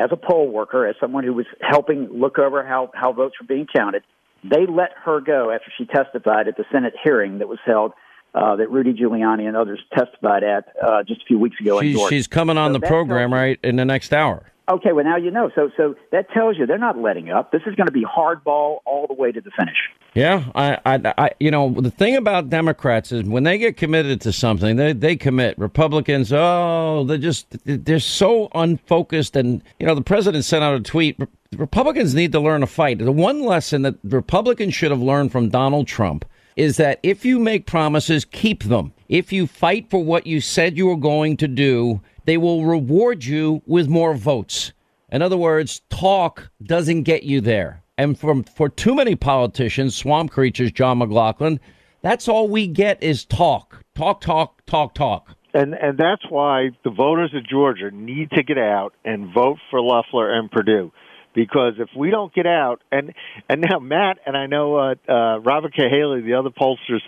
as a poll worker, as someone who was helping look over how, how votes were being counted. They let her go after she testified at the Senate hearing that was held uh, that Rudy Giuliani and others testified at uh, just a few weeks ago. She's, she's coming on so the program right in the next hour. Okay, well now you know. So so that tells you they're not letting up. This is going to be hardball all the way to the finish. Yeah, I, I, I, you know, the thing about Democrats is when they get committed to something, they they commit. Republicans, oh, they're just they're so unfocused. And you know, the president sent out a tweet. Republicans need to learn to fight. The one lesson that Republicans should have learned from Donald Trump is that if you make promises, keep them. If you fight for what you said you were going to do, they will reward you with more votes. In other words, talk doesn't get you there. And from for too many politicians, swamp creatures, John McLaughlin, that's all we get is talk. Talk, talk, talk, talk. And and that's why the voters of Georgia need to get out and vote for Loeffler and Perdue because if we don't get out and and now Matt and I know uh, uh, Robert Cahaly, the other pollsters,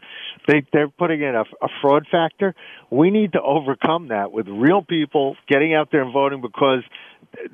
they they're putting in a, a fraud factor. We need to overcome that with real people getting out there and voting because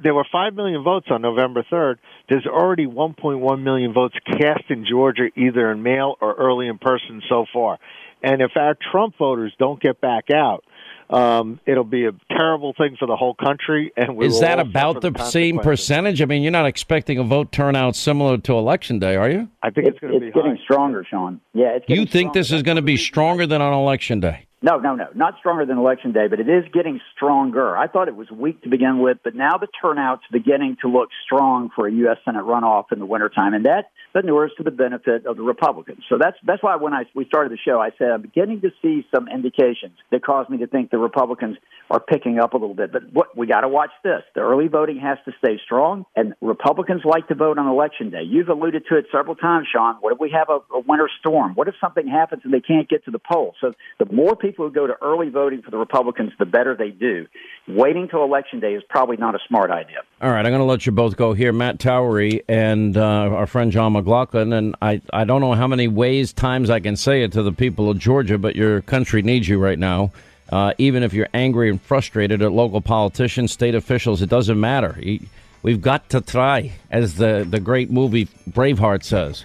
there were 5 million votes on November 3rd. There's already 1.1 million votes cast in Georgia, either in mail or early in person so far. And if our Trump voters don't get back out, um, it'll be a terrible thing for the whole country. And we. is that about the, the same percentage? I mean, you're not expecting a vote turnout similar to election day, are you? I think it's, it's going to be getting high. stronger, Sean. Yeah, you think this is going to be stronger than on election day? No, no, no, not stronger than election day, but it is getting stronger. I thought it was weak to begin with, but now the turnout's beginning to look strong for a U.S. Senate runoff in the wintertime, and that inures to the benefit of the Republicans. So that's that's why when I we started the show, I said I'm beginning to see some indications that cause me to think the Republicans are picking up a little bit. But what we got to watch this: the early voting has to stay strong, and Republicans like to vote on election day. You've alluded to it several times, Sean. What if we have a, a winter storm? What if something happens and they can't get to the polls? So the more people people who go to early voting for the Republicans, the better they do. Waiting till election day is probably not a smart idea. All right, I'm going to let you both go here, Matt Towery and uh, our friend John McLaughlin. And I, I don't know how many ways, times I can say it to the people of Georgia, but your country needs you right now. Uh, even if you're angry and frustrated at local politicians, state officials, it doesn't matter. We've got to try, as the, the great movie Braveheart says.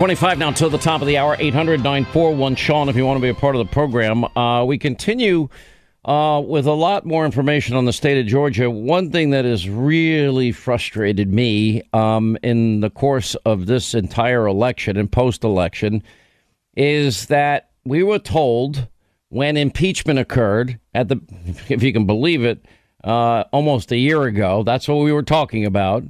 25 now to the top of the hour, 800 941 Sean, if you want to be a part of the program. Uh, we continue uh, with a lot more information on the state of Georgia. One thing that has really frustrated me um, in the course of this entire election and post election is that we were told when impeachment occurred, at the, if you can believe it, uh, almost a year ago, that's what we were talking about.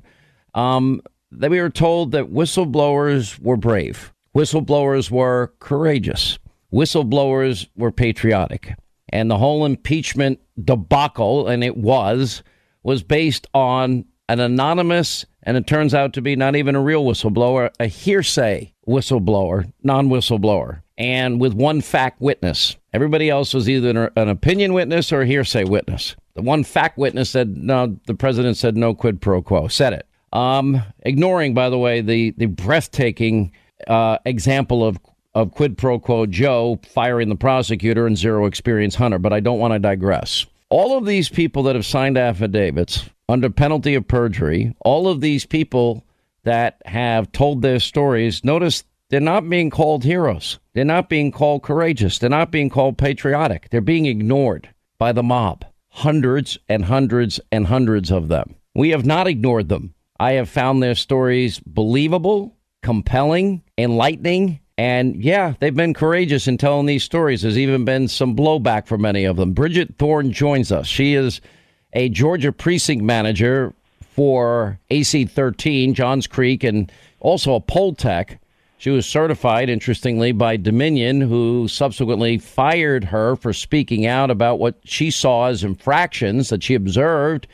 Um, that we were told that whistleblowers were brave, whistleblowers were courageous, whistleblowers were patriotic. And the whole impeachment debacle, and it was, was based on an anonymous, and it turns out to be not even a real whistleblower, a hearsay whistleblower, non whistleblower, and with one fact witness. Everybody else was either an opinion witness or a hearsay witness. The one fact witness said, no, the president said no quid pro quo, said it. Um, ignoring, by the way, the the breathtaking uh, example of of quid pro quo Joe firing the prosecutor and zero experience Hunter. But I don't want to digress. All of these people that have signed affidavits under penalty of perjury, all of these people that have told their stories, notice they're not being called heroes. They're not being called courageous. They're not being called patriotic. They're being ignored by the mob. Hundreds and hundreds and hundreds of them. We have not ignored them. I have found their stories believable, compelling, enlightening, And yeah, they've been courageous in telling these stories. There's even been some blowback for many of them. Bridget Thorne joins us. She is a Georgia precinct manager for AC 13, Johns Creek, and also a poll tech. She was certified, interestingly, by Dominion, who subsequently fired her for speaking out about what she saw as infractions that she observed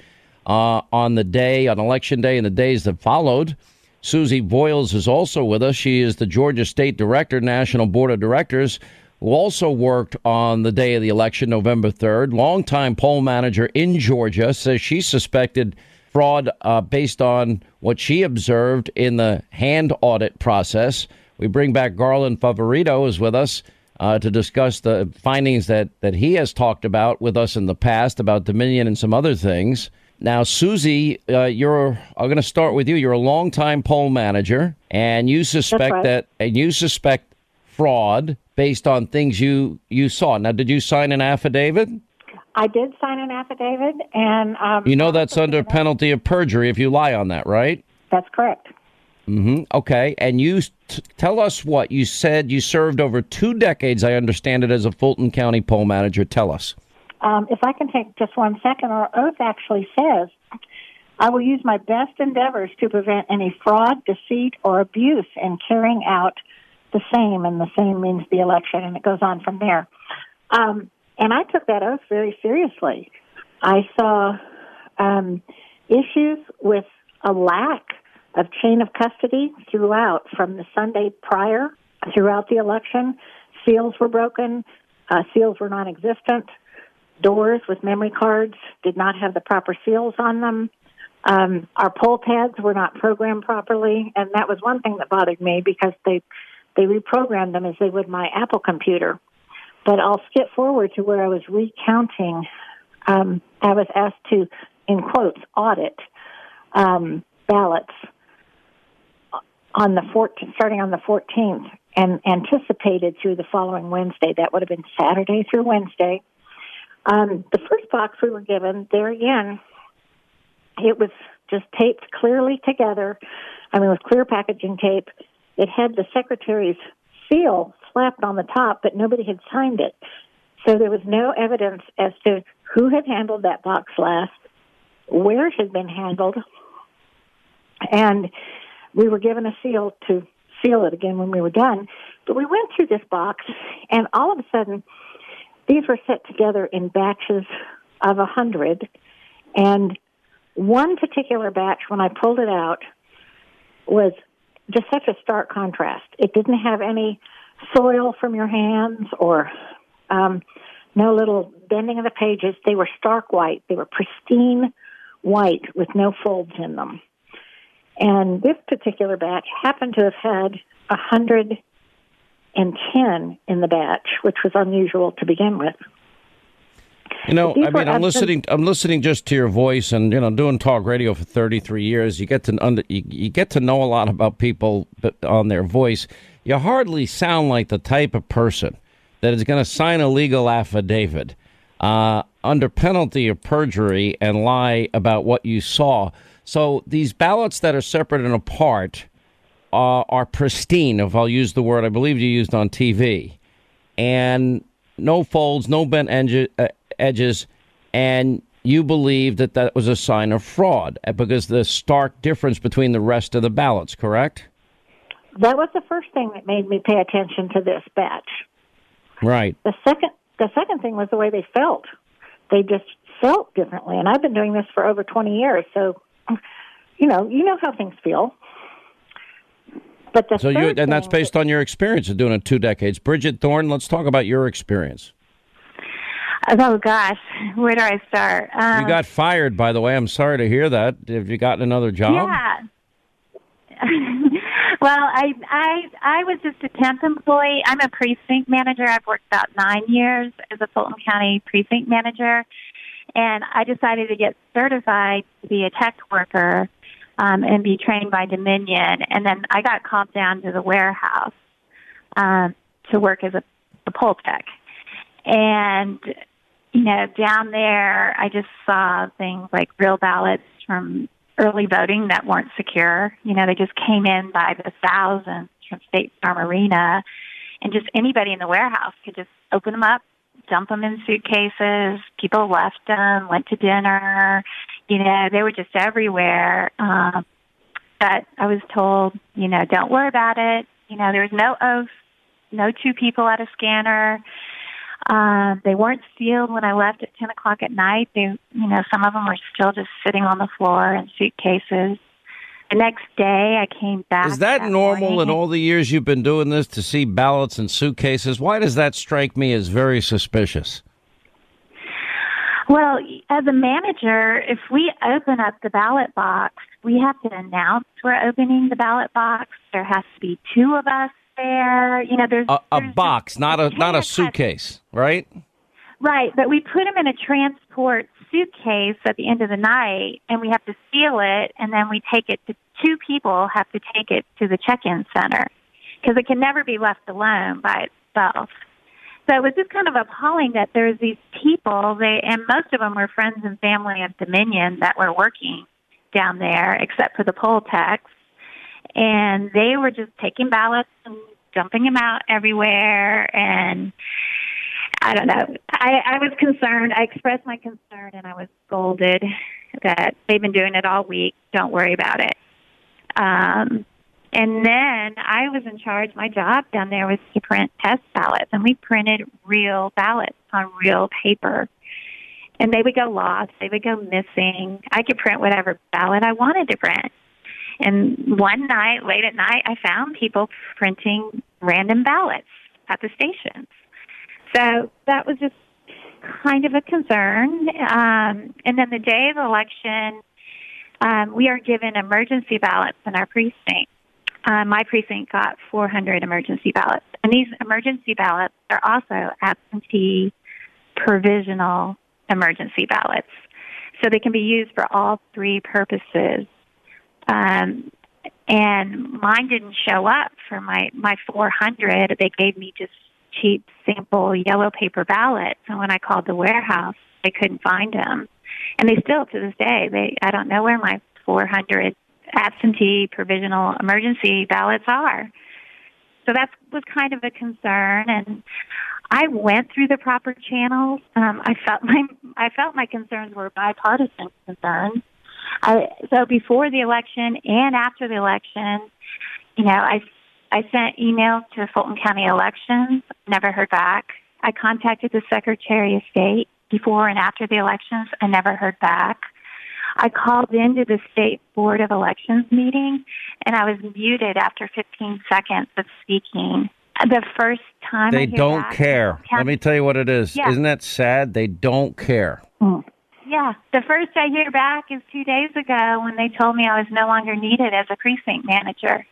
uh, on the day, on election day, and the days that followed. Susie Voyles is also with us. She is the Georgia State Director, National Board of Directors, who also worked on the day of the election, November 3rd. Longtime poll manager in Georgia says she suspected fraud uh, based on what she observed in the hand audit process. We bring back Garland Favorito is with us uh, to discuss the findings that, that he has talked about with us in the past about Dominion and some other things. Now, Suzi, uh, you're. I'm going to start with you. You're a longtime poll manager, and you suspect right. that, and you suspect fraud based on things you you saw. Now, did you sign an affidavit? I did sign an affidavit, and um, You know that's under penalty of perjury if you lie on that, right? that's correct. Mm-hmm. Okay. And you t- tell us what you said. You served over two decades. I understand it as a Fulton County poll manager. Tell us. Um, if I can take just one second, our oath actually says, I will use my best endeavors to prevent any fraud, deceit, or abuse in carrying out the same, and the same means the election, and it goes on from there. Um, and I took that oath very seriously. I saw um, issues with a lack of chain of custody throughout, from the Sunday prior throughout the election. Seals were broken, uh, seals were non existent. Doors with memory cards did not have the proper seals on them. Um, our poll pads were not programmed properly, and that was one thing that bothered me because they they reprogrammed them as they would my Apple computer. But I'll skip forward to where I was recounting. Um, I was asked to, in quotes, audit um, ballots on the 14th, starting on the 14th, and anticipated through the following Wednesday. That would have been Saturday through Wednesday. Um, the first box we were given, there again, it was just taped clearly together. I mean, with clear packaging tape. It had the secretary's seal slapped on the top, but nobody had signed it. So there was no evidence as to who had handled that box last, where it had been handled, and we were given a seal to seal it again when we were done. But we went through this box, and all of a sudden, these were set together in batches of a hundred, and one particular batch, when I pulled it out, was just such a stark contrast. It didn't have any soil from your hands or um, no little bending of the pages. They were stark white. They were pristine white with no folds in them. And this particular batch happened to have had a hundred and ten in the batch, which was unusual to begin with. You know, I mean, I'm listening. I'm listening just to your voice, and you know, doing talk radio for 33 years, you get to under, you, you get to know a lot about people on their voice. You hardly sound like the type of person that is going to sign a legal affidavit uh, under penalty of perjury and lie about what you saw. So these ballots that are separate and apart uh, are pristine. If I'll use the word I believe you used on TV, and no folds, no bent edge, uh, edges, and you believe that that was a sign of fraud uh, because the stark difference between the rest of the ballots, correct? That was the first thing that made me pay attention to this batch. Right. The second, the second thing was the way they felt. They just felt differently, and I've been doing this for over 20 years, so you know, you know how things feel. But the So you and that's based on your experience of doing it two decades. Bridget Thorne, let's talk about your experience. Oh gosh, where do I start? Um, You got fired, by the way. I'm sorry to hear that. Have you gotten another job? Yeah. well, I I I was just a temp employee. I'm a precinct manager. I've worked about nine years as a Fulton County precinct manager, and I decided to get certified to be a tech worker um, and be trained by Dominion. And then I got called down to the warehouse um, to work as a, a poll tech. And you know, down there, I just saw things like real ballots from early voting that weren't secure. You know, they just came in by the thousands from State Farm Arena, and just anybody in the warehouse could just open them up, dump them in suitcases. People left them, went to dinner. You know, they were just everywhere. Um, but I was told, you know, don't worry about it. You know, there was no oath, no two people at a scanner. Uh, they weren't sealed when I left at 10 o'clock at night. They, you know, some of them were still just sitting on the floor in suitcases. The next day I came back. Is that normal morning. in all the years you've been doing this to see ballots in suitcases? Why does that strike me as very suspicious? Well, as a manager, if we open up the ballot box, we have to announce we're opening the ballot box. There has to be two of us there. You know, there's A, a box, not a not a suitcase, right? Right, but we put them in a transport suitcase at the end of the night, and we have to seal it, and then we take it to two people have to take it to the check-in center because it can never be left alone by itself. So it was just kind of appalling that there's these people, they and most of them were friends and family of Dominion that were working down there, except for the poll techs, and they were just taking ballots and dumping them out everywhere and I don't know. I, I was concerned. I expressed my concern and I was scolded that they've been doing it all week. Don't worry about it. Um, and then I was in charge. My job down there was to print test ballots, and we printed real ballots on real paper. And they would go lost. They would go missing. I could print whatever ballot I wanted to print. And one night, late at night, I found people printing random ballots at the stations. So that was just kind of a concern. Um, and then the day of the election, um, we are given emergency ballots in our precinct. Uh, my precinct got 400 emergency ballots. And these emergency ballots are also absentee provisional emergency ballots. So they can be used for all three purposes. Um, and mine didn't show up for my, my 400. They gave me just cheap sample yellow paper ballots. And when I called the warehouse, they couldn't find them. And they still, to this day, they I don't know where my 400 absentee provisional emergency ballots are. So that was kind of a concern, and I went through the proper channels. Um, I felt my I felt my concerns were bipartisan concerns. I, so before the election and after the election, you know, I I sent emails to Fulton County Elections, never heard back. I contacted the Secretary of State before and after the elections, I never heard back. I called into the State Board of Elections meeting, and I was muted after 15 seconds of speaking. The first time They don't back- care. Let me tell you what it is. Yeah. Isn't that sad? They don't care. Mm. Yeah, the first I hear back is two days ago when they told me I was no longer needed as a precinct manager.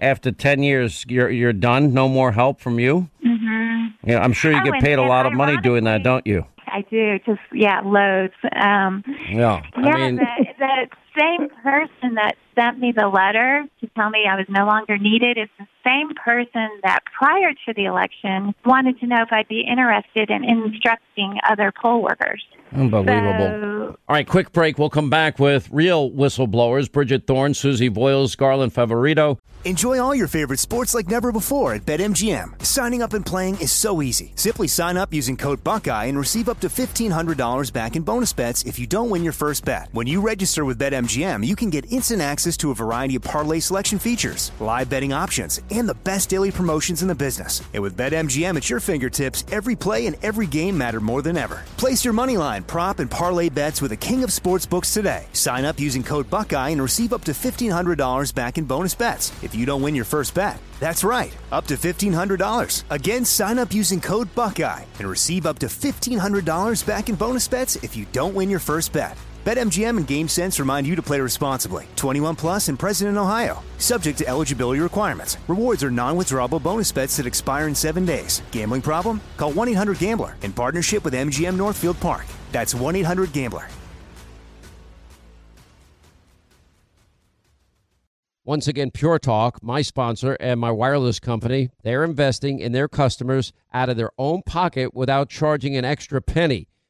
After 10 years, you're you're done? No more help from you? Mm-hmm. Yeah, I'm sure you Oh, get paid a lot of money doing that, don't you? I do, just yeah, loads. Um, Yeah. yeah, I mean, the, the same person that sent me the letter to tell me I was no longer needed is the same person that prior to the election wanted to know if I'd be interested in instructing other poll workers. unbelievable. All right, quick break. We'll come back with real whistleblowers Bridget Thorne, Suzi Voyles, Garland Favorito. Enjoy all your favorite sports like never before at BetMGM. Signing up and playing is so easy. Simply sign up using code Buckeye and receive up to $1,500 back in bonus bets if you don't win your first bet. When you register with BetMGM, you can get instant access to a variety of parlay selection features, live betting options, and the best daily promotions in the business. And with BetMGM at your fingertips, every play and every game matter more than ever. Place your money line, prop, and parlay bets with the king of sportsbooks today. Sign up using code Buckeye and receive up to $1,500 back in bonus bets if you don't win your first bet. That's right, up to $1,500. Again, sign up using code Buckeye and receive up to $1,500 back in bonus bets if you don't win your first bet. BetMGM and GameSense remind you to play responsibly. 21 plus and present in Ohio. Subject to eligibility requirements. Rewards are non-withdrawable bonus bets that expire in seven days. Gambling problem? Call 1-800-GAMBLER in partnership with MGM Northfield Park. That's 1-800-GAMBLER. Once again, Pure Talk, my sponsor and my wireless company, they're investing in their customers out of their own pocket without charging an extra penny.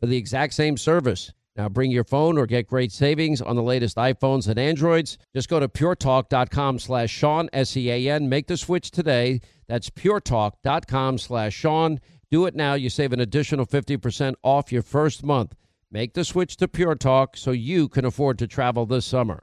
for the exact same service. Now bring your phone or get great savings on the latest iPhones and Androids. Just go to puretalk.com slash Sean, S-E-A-N. Make the switch today. That's puretalk.com slash Sean. Do it now. You save an additional 50% off your first month. Make the switch to Pure Talk so you can afford to travel this summer.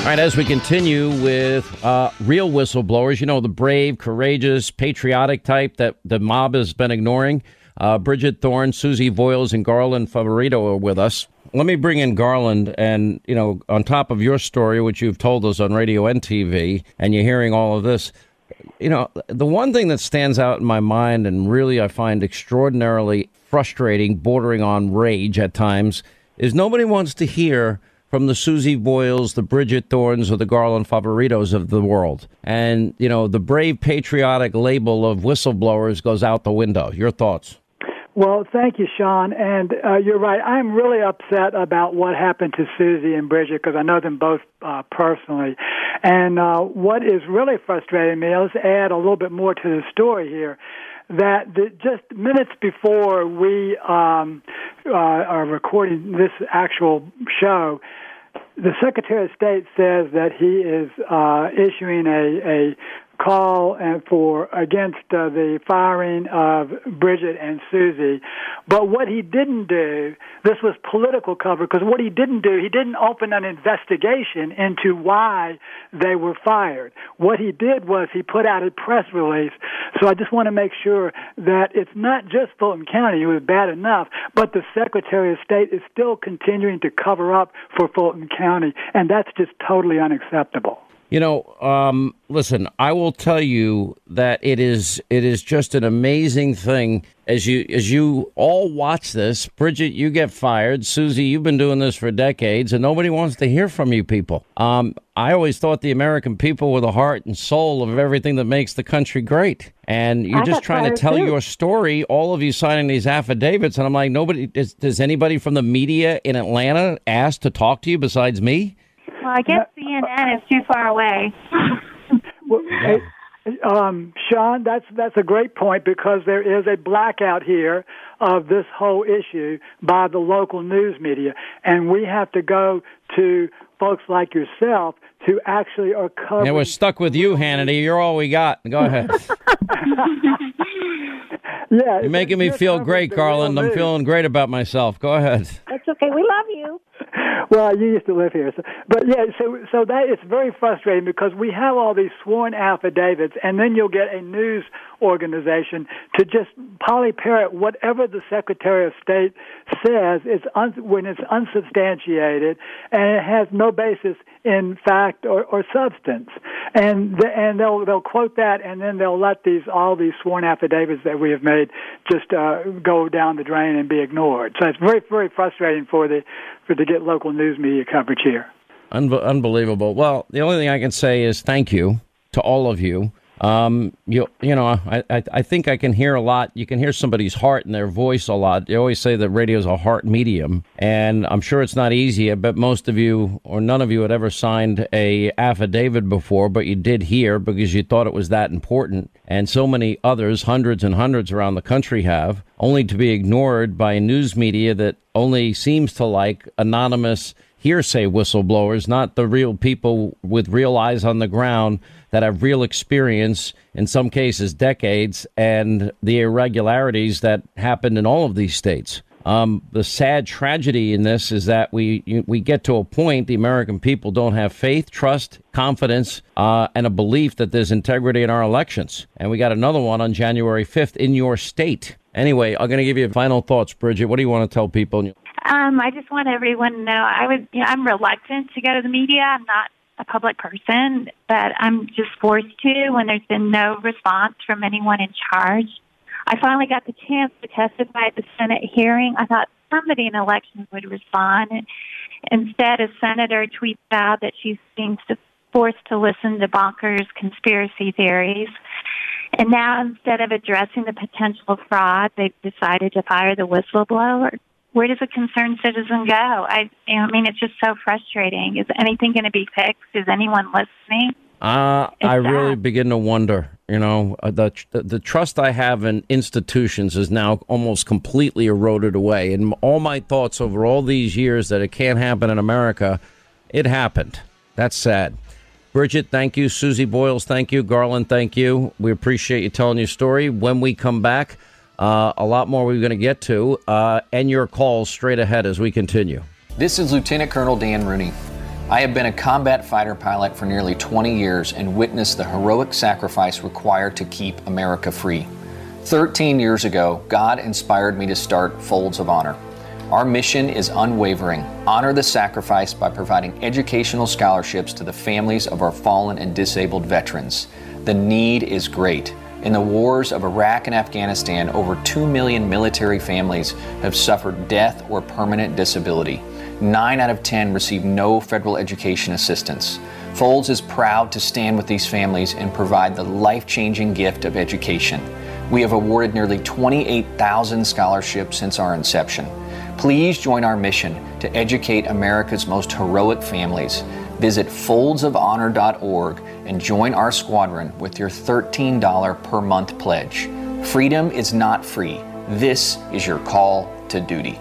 All right, as we continue with uh, real whistleblowers, you know, the brave, courageous, patriotic type that the mob has been ignoring. Uh, Bridget Thorne, Suzi Voyles, and Garland Favorito are with us. Let me bring in Garland, and, you know, on top of your story, which you've told us on radio and TV, and you're hearing all of this, you know, the one thing that stands out in my mind and really I find extraordinarily frustrating, bordering on rage at times, is nobody wants to hear from the Suzi Voyles, the Bridget Thornes, or the Garland Favoritos of the world. And, you know, the brave patriotic label of whistleblowers goes out the window. Your thoughts? Well, thank you, Sean. And uh, you're right. I'm really upset about what happened to Suzi and Bridget because I know them both uh, personally. And uh, what is really frustrating me, let's add a little bit more to the story here that the, just minutes before we um, uh, are recording this actual show, the Secretary of State says that he is uh, issuing a, a call and for against uh, the firing of Bridget and Suzi. But what he didn't do, this was political cover, because what he didn't do, he didn't open an investigation into why they were fired. What he did was he put out a press release. So I just want to make sure that it's not just Fulton County, it was bad enough, but the Secretary of State is still continuing to cover up for Fulton County, and that's just totally unacceptable. You know, um, listen, I will tell you that it is it is just an amazing thing as you as you all watch this. Bridget, you get fired. Suzi, you've been doing this for decades, and nobody wants to hear from you people. Um, I always thought the American people were the heart and soul of everything that makes the country great. And you're I just trying to tell too. your story. All of you signing these affidavits, and I'm like, nobody. Does, does anybody from the media in Atlanta ask to talk to you besides me? Well, I guess CNN is too far away. Well, hey, um, Sean, that's that's a great point because there is a blackout here of this whole issue by the local news media, and we have to go to folks like yourself who actually are covering. Yeah, we're stuck with you, Hannity. You're all we got. Go ahead. yeah, You're making me feel great, Garland. I'm feeling great about myself. Go ahead. That's okay. We love you. well, you used to live here, so, but yeah, so so that it's very frustrating because we have all these sworn affidavits, and then you'll get a news organization to just polyparrot whatever the Secretary of State says is un, when it's unsubstantiated and it has no basis in fact or, or substance, and the, and they'll they'll quote that, and then they'll let these all these sworn affidavits that we have made just uh, go down the drain and be ignored. So it's very very frustrating for the for to get local news media coverage here. Unbe- unbelievable. Well, the only thing I can say is thank you to all of you. Um, you you know, I, I I think I can hear a lot. You can hear somebody's heart in their voice a lot. They always say that radio is a heart medium, and I'm sure it's not easy. I bet most of you or none of you had ever signed a affidavit before, but you did here because you thought it was that important. And so many others, hundreds and hundreds around the country, have only to be ignored by news media that only seems to like anonymous hearsay whistleblowers, not the real people with real eyes on the ground that have real experience, in some cases decades, and the irregularities that happened in all of these states. Um, the sad tragedy in this is that we we get to a point the American people don't have faith, trust, confidence, uh, and a belief that there's integrity in our elections. And we got another one on January 5th in your state. Anyway, I'm going to give you final thoughts, Bridget. What do you want to tell people? Um, I just want everyone to know I was, you know, I'm reluctant to go to the media. I'm not a public person, but I'm just forced to when there's been no response from anyone in charge. I finally got the chance to testify at the Senate hearing. I thought somebody in elections would respond. Instead, a senator tweets out that she's being forced to listen to bonkers conspiracy theories. And now, instead of addressing the potential fraud, they've decided to fire the whistleblower. Where does a concerned citizen go? I, I mean, it's just so frustrating. Is anything going to be fixed? Is anyone listening? Uh, I really begin to wonder. You know, uh, the, the the trust I have in institutions is now almost completely eroded away. And all my thoughts over all these years that it can't happen in America, it happened. That's sad. Bridget, thank you. Suzi Voyles, thank you. Garland, thank you. We appreciate you telling your story. When we come back, uh, a lot more we're going to get to, uh, and your calls straight ahead as we continue. This is Lieutenant Colonel Dan Rooney. I have been a combat fighter pilot for nearly 20 years and witnessed the heroic sacrifice required to keep America free. 13 years ago, God inspired me to start Folds of Honor. Our mission is unwavering honor the sacrifice by providing educational scholarships to the families of our fallen and disabled veterans. The need is great. In the wars of Iraq and Afghanistan, over 2 million military families have suffered death or permanent disability. 9 out of 10 receive no federal education assistance. Folds is proud to stand with these families and provide the life changing gift of education. We have awarded nearly 28,000 scholarships since our inception. Please join our mission to educate America's most heroic families. Visit foldsofhonor.org and join our squadron with your $13 per month pledge. Freedom is not free. This is your call to duty.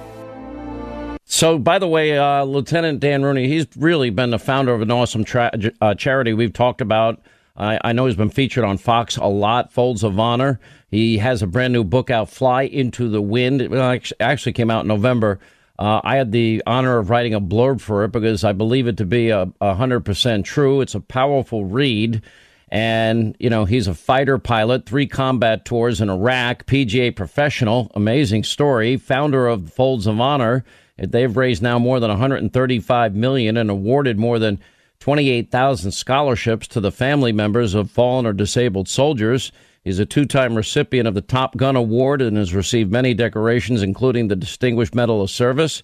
So, by the way, uh, Lieutenant Dan Rooney, he's really been the founder of an awesome tra- uh, charity we've talked about. I, I, know he's been featured on Fox a lot, Folds of Honor. He has a brand new book out, Fly into the Wind. It actually came out in November. Uh, I had the honor of writing a blurb for it because I believe it to be a, a 100% true. It's a powerful read. And, you know, he's a fighter pilot, three combat tours in Iraq, PGA professional, amazing story, founder of Folds of Honor. They've raised now more than 135 million and awarded more than 28,000 scholarships to the family members of fallen or disabled soldiers. He's a two-time recipient of the Top Gun Award and has received many decorations, including the Distinguished Medal of Service,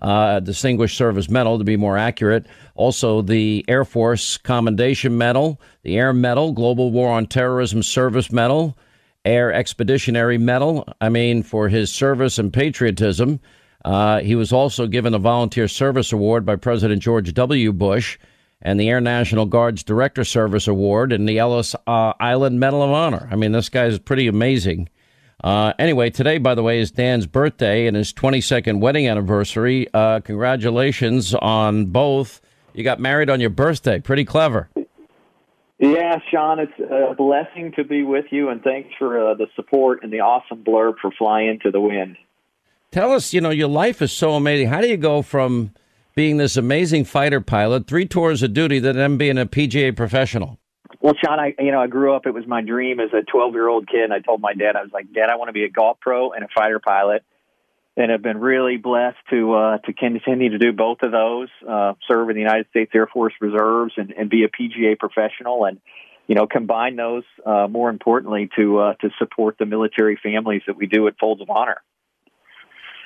uh, Distinguished Service Medal, to be more accurate. Also, the Air Force Commendation Medal, the Air Medal, Global War on Terrorism Service Medal, Air Expeditionary Medal. I mean, for his service and patriotism. Uh, he was also given a Volunteer Service Award by President George W. Bush and the Air National Guard's Director Service Award and the Ellis uh, Island Medal of Honor. I mean, this guy is pretty amazing. Uh, anyway, today, by the way, is Dan's birthday and his 22nd wedding anniversary. Uh, congratulations on both. You got married on your birthday. Pretty clever. Yeah, Sean, it's a blessing to be with you, and thanks for uh, the support and the awesome blurb for Fly Into the Wind. Tell us, you know, your life is so amazing. How do you go from being this amazing fighter pilot, three tours of duty, to then being a PGA professional? Well, Sean, I you know I grew up. It was my dream as a 12 year old kid. And I told my dad, I was like, Dad, I want to be a golf pro and a fighter pilot. And I've been really blessed to uh, to continue to do both of those. Uh, serve in the United States Air Force Reserves and, and be a PGA professional, and you know combine those. Uh, more importantly, to uh, to support the military families that we do at Folds of Honor.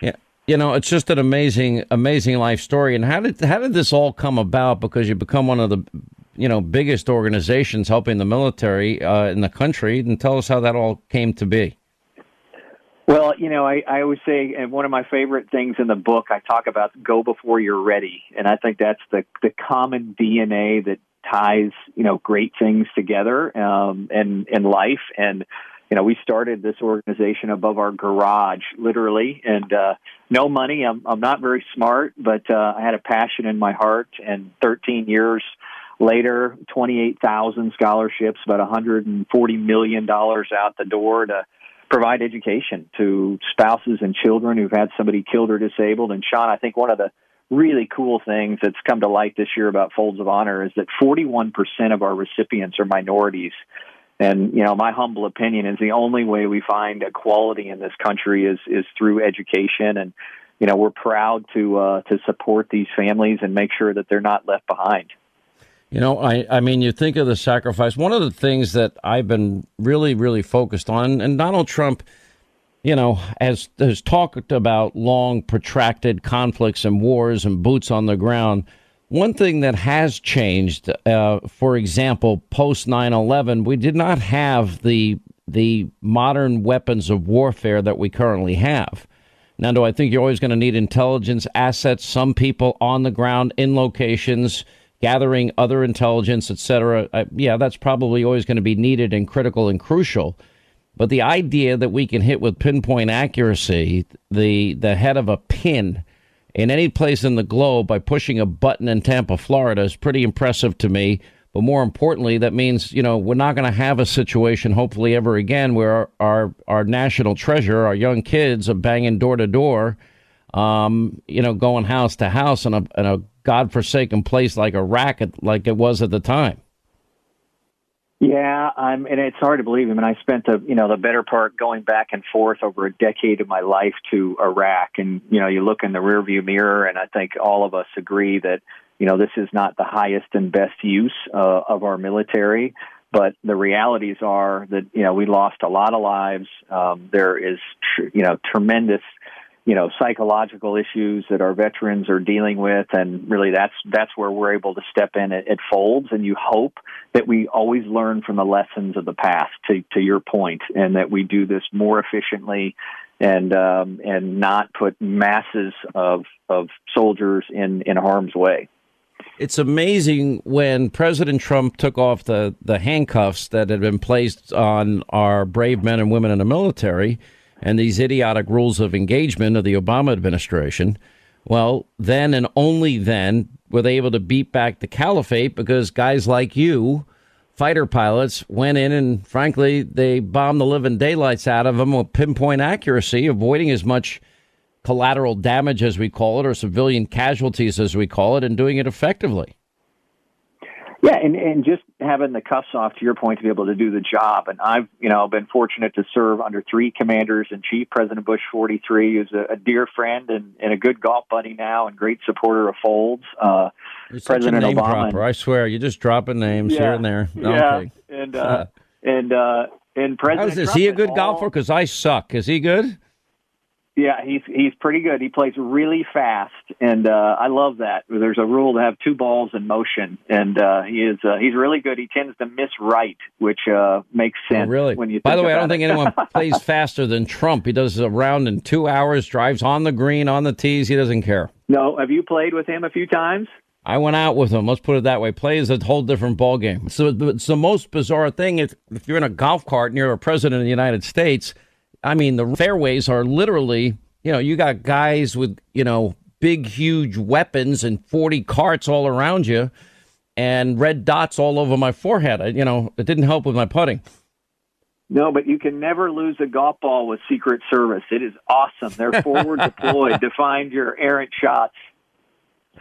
Yeah, you know, it's just an amazing, amazing life story. And how did how did this all come about? Because you become one of the, you know, biggest organizations helping the military uh, in the country. And tell us how that all came to be. Well, you know, I, I always say, and one of my favorite things in the book, I talk about go before you're ready, and I think that's the the common DNA that ties, you know, great things together um, and in life and you know, we started this organization above our garage, literally, and uh, no money. I'm I'm not very smart, but uh, I had a passion in my heart. And 13 years later, 28,000 scholarships, about 140 million dollars out the door to provide education to spouses and children who've had somebody killed or disabled. And Sean, I think one of the really cool things that's come to light this year about Folds of Honor is that 41% of our recipients are minorities. And you know, my humble opinion is the only way we find equality in this country is is through education. And you know, we're proud to uh, to support these families and make sure that they're not left behind. You know, I, I mean, you think of the sacrifice. One of the things that I've been really, really focused on, and Donald Trump, you know, has has talked about long, protracted conflicts and wars and boots on the ground. One thing that has changed, uh, for example, post 9/11, we did not have the the modern weapons of warfare that we currently have. Now, do I think you're always going to need intelligence assets? Some people on the ground in locations gathering other intelligence, etc. Uh, yeah, that's probably always going to be needed and critical and crucial. But the idea that we can hit with pinpoint accuracy the the head of a pin in any place in the globe by pushing a button in Tampa, Florida is pretty impressive to me. But more importantly, that means you know we're not going to have a situation, hopefully, ever again where our, our, national treasure, our young kids, are banging door to door, um, you know, going house to house in a, in a godforsaken place like Iraq, like it was at the time. Yeah, I'm, and it's hard to believe. I mean, I spent the you know the better part going back and forth over a decade of my life to Iraq, and you know you look in the rearview mirror, and I think all of us agree that you know this is not the highest and best use uh, of our military. But the realities are that you know we lost a lot of lives. Um, there is tr- you know tremendous you know psychological issues that our veterans are dealing with and really that's that's where we're able to step in. At, folds and you hope that we always learn from the lessons of the past to to your point and that we do this more efficiently and um, and not put masses of of soldiers in in harm's way. It's amazing when President Trump took off the, the handcuffs that had been placed on our brave men and women in the military and these idiotic rules of engagement of the Obama administration, well, then and only then were they able to beat back the caliphate because guys like you, fighter pilots, went in and frankly, they bombed the living daylights out of them with pinpoint accuracy, avoiding as much collateral damage as we call it or civilian casualties as we call it and doing it effectively. Yeah, and and just having the cuffs off to your point to be able to do the job. And I've you know been fortunate to serve under three commanders in chief. President Bush 43 who's a, a dear friend and, and a good golf buddy now and great supporter of Folds. Uh, You're President name Obama. Dropper, I swear, you're just dropping names yeah, here and there. No, yeah, okay. and uh, and uh, and President. Is he a good golfer? Because I suck. Is he good? Yeah, he's he's pretty good. He plays really fast, and uh, I love that. There's a rule to have two balls in motion, and uh, he is uh, he's really good. He tends to miss right, which uh, makes oh, sense. Oh, really? When you by the way, I don't it. think anyone plays faster than Trump. He does a round in two hours, drives on the green, on the tees. He doesn't care. No, have you played with him a few times? I went out with him. Let's put it that way. Play is a whole different ball game. So it's the most bizarre thing. If, if you're in a golf cart and you're a president of the United States, I mean, the fairways are literally you know, you got guys with, you know, big, huge weapons and 40 carts all around you and red dots all over my forehead. I, you know, it didn't help with my putting. No, but you can never lose a golf ball with Secret Service. It is awesome. They're forward deployed to find your errant shots.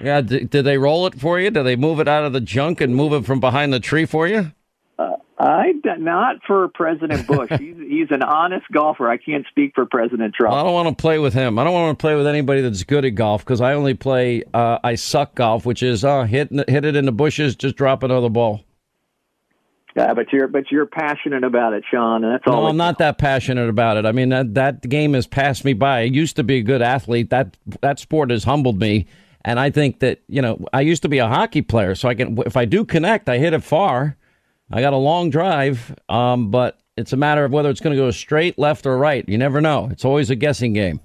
Yeah, did, did they roll it for you? Did they move it out of the junk and move it from behind the tree for you? Uh, I not for President Bush. he's he's an honest golfer. I can't speak for President Trump. Well, I don't want to play with him. I don't want to play with anybody that's good at golf because I only play uh, I suck golf, which is uh, hit hit it in the bushes, just drop another ball. Yeah, but you're but you're passionate about it, Sean, and that's all. No, I'm not that passionate about it. I mean that that game has passed me by. I used to be a good athlete. That that sport has humbled me, and I think that you know I used to be a hockey player, so I can if I do connect, I hit it far. I got a long drive, um, but it's a matter of whether it's going to go straight, left, or right. You never know. It's always a guessing game.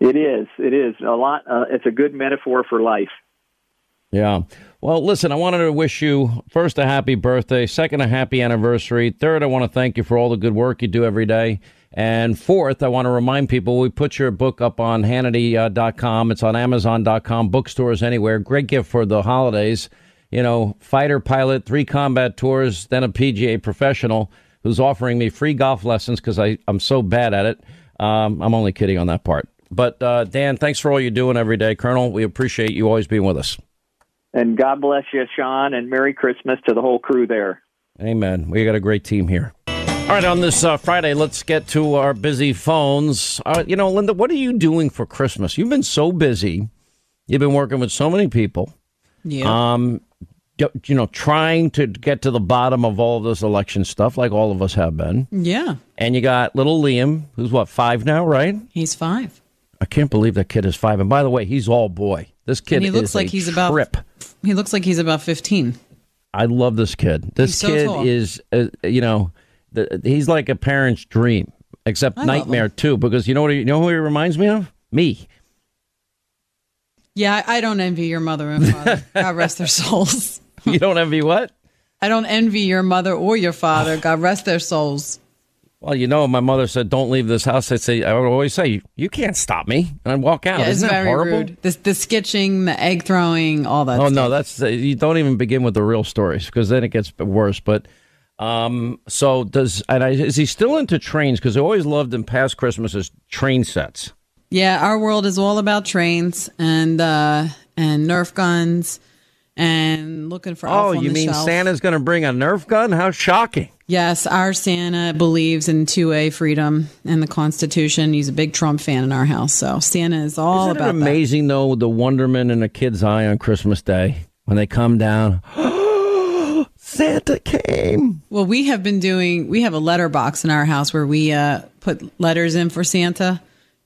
It is. It is a lot. Uh, it's a good metaphor for life. Yeah. Well, listen, I wanted to wish you first a happy birthday, second a happy anniversary, third I want to thank you for all the good work you do every day. And fourth, I want to remind people we put your book up on Hannity.com. It's on Amazon.com, bookstores anywhere. Great gift for the holidays you know, fighter pilot, three combat tours, then a PGA professional. who's offering me free golf lessons because I'm so bad at it. Um, I'm only kidding on that part. But uh, Dan, thanks for all you're doing every day, Colonel. We appreciate you always being with us. And God bless you, Sean, and Merry Christmas to the whole crew there. Amen. We got a great team here. All right, on this uh, Friday, let's get to our busy phones. Uh, you know, Linda, what are you doing for Christmas? You've been so busy. You've been working with so many people. Yeah. Um, you know, trying to get to the bottom of all of this election stuff, like all of us have been. Yeah. And you got little Liam, who's what, five now, right? He's five. I can't believe that kid is five. And by the way, he's all boy. This kid and he looks is like a he's trip. about. He looks like he's about fifteen. I love this kid. This so kid tall. is, uh, you know, the, he's like a parent's dream, except I nightmare too. Because you know what? He, you know who he reminds me of? Me. Yeah, I I don't envy your mother and father. God rest their souls. you don't envy what? I don't envy your mother or your father. God rest their souls. Well, you know, my mother said, "Don't leave this house." I say, I would always say, "You can't stop me," and I'd walk out. Yeah, Isn't that horrible? rude. The, the sketching, the egg throwing, all that. oh stuff. no, that's uh, you don't even begin with the real stories because then it gets worse. But um, so does and I, is he still into trains? Because I always loved in past Christmases train sets. Yeah, our world is all about trains and uh, and Nerf guns and looking for. Oh, you mean shelf. Santa's going to bring a Nerf gun? How shocking! Yes, our Santa believes in two A freedom and the Constitution. He's a big Trump fan in our house, so Santa is all Isn't about it amazing though the wonderment in a kid's eye on Christmas Day when they come down? Santa came. Well, we have been doing. We have a letterbox in our house where we uh, put letters in for Santa.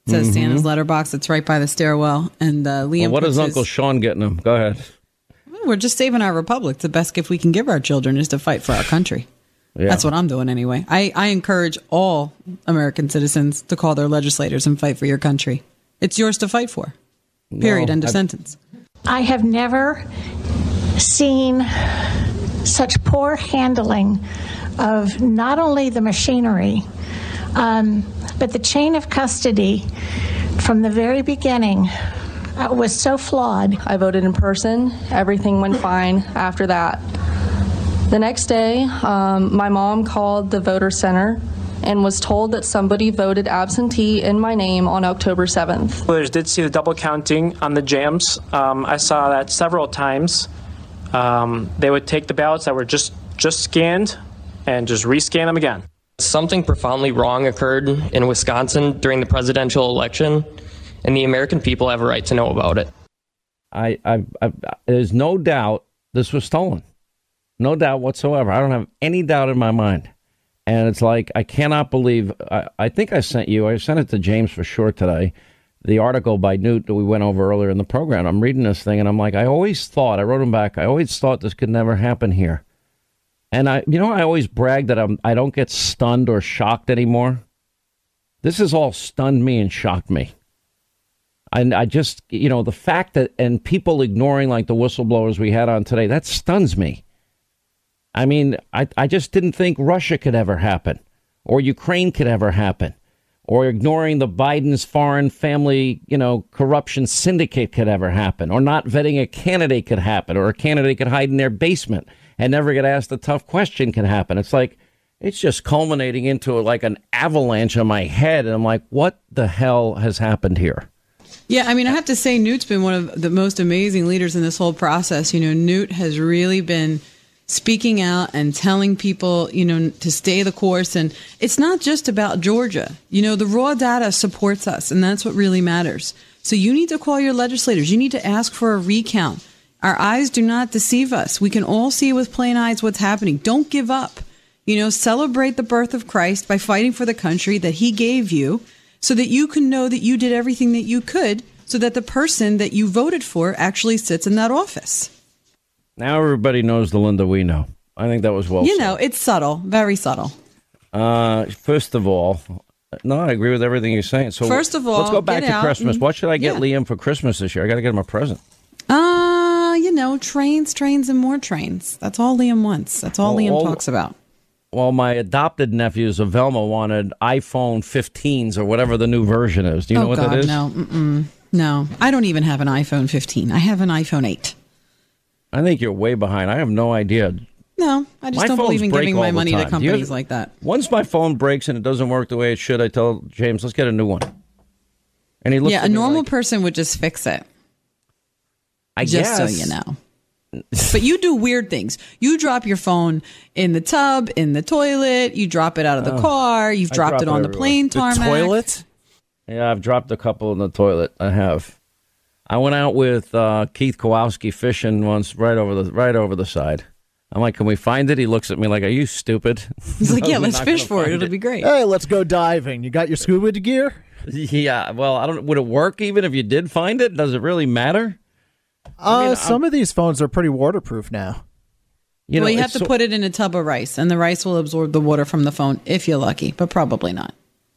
It says Mhm. Santa's letterbox. It's right by the stairwell, and uh, Liam. Well, what puts Uncle Sean getting him? Go ahead. We're just saving our republic. The best gift we can give our children is to fight for our country. Yeah. That's what I'm doing anyway. I, I encourage all American citizens to call their legislators and fight for your country. It's yours to fight for. Period. No, End of I- sentence. I have never seen such poor handling of not only the machinery, um, but the chain of custody from the very beginning uh, was so flawed. I voted in person. Everything went fine after that. The next day, um, my mom called the voter center and was told that somebody voted absentee in my name on October 7th. Voters did see the double counting on the jams. Um, I saw that several times. Um, they would take the ballots that were just just scanned and just rescan them again. Something profoundly wrong occurred in Wisconsin during the presidential election, and the American people have a right to know about it. I, I, I, there's no doubt this was stolen. No doubt whatsoever. I don't have any doubt in my mind. And it's like, I cannot believe, I, I think I sent you, I sent it to James for sure today, the article by Newt that we went over earlier in the program. I'm reading this thing and I'm like, I always thought, I wrote him back, I always thought this could never happen here. And I, you know, I always brag that I'm, I don't get stunned or shocked anymore. This has all stunned me and shocked me. And I just, you know, the fact that, and people ignoring like the whistleblowers we had on today, that stuns me. I mean, I, I just didn't think Russia could ever happen or Ukraine could ever happen or ignoring the Biden's foreign family, you know, corruption syndicate could ever happen or not vetting a candidate could happen or a candidate could hide in their basement and never get asked a tough question can happen. It's like, it's just culminating into like an avalanche on my head. And I'm like, what the hell has happened here? Yeah, I mean, I have to say, Newt's been one of the most amazing leaders in this whole process. You know, Newt has really been speaking out and telling people, you know, to stay the course. And it's not just about Georgia. You know, the raw data supports us, and that's what really matters. So you need to call your legislators. You need to ask for a recount. Our eyes do not deceive us. We can all see with plain eyes what's happening. Don't give up. You know, celebrate the birth of Christ by fighting for the country that he gave you so that you can know that you did everything that you could so that the person that you voted for actually sits in that office. Now everybody knows the Linda we know. I think that was well you said. know, it's subtle, very subtle. Uh, first of all, no, I agree with everything you're saying. So First of all, let's go back to out Christmas. and- What should I get yeah. Liam for Christmas this year? I got to get him a present. Uh, you know, trains, trains, and more trains. That's all Liam wants. That's all Well, Liam all- talks about. Well, my adopted nephews of Velma wanted iPhone 15s or whatever the new version is. Do you know oh, what God, that is? No, mm-mm. no. I don't even have an iPhone 15. I have an iPhone 8. I think you're way behind. I have no idea. No, I just My don't believe in giving my money to time. Do you companies ever- like that. Once my phone breaks and it doesn't work the way it should, I tell James, let's get a new one. And he looks Yeah, a normal like, person would just fix it. I just so you know. But you do weird things. You drop your phone in the tub, in the toilet. You drop it out of the Oh, car. You've dropped drop it it on the everywhere. plane The tarmac. toilet? Yeah, I've dropped a couple in the toilet. I have. I went out with uh, Keith Kowalski fishing once, right over the right over the side. I'm like, "Can we find it?" He looks at me like, "Are you stupid?" He's like, yeah, let's fish for it. It'll be great. Hey, let's go diving. You got your scuba gear? Yeah. Well, I don't. Would it work even if you did find it? Does it really matter? Uh, some of these phones are pretty waterproof now. You well, know, you have to so- put it in a tub of rice, and the rice will absorb the water from the phone if you're lucky, but probably not.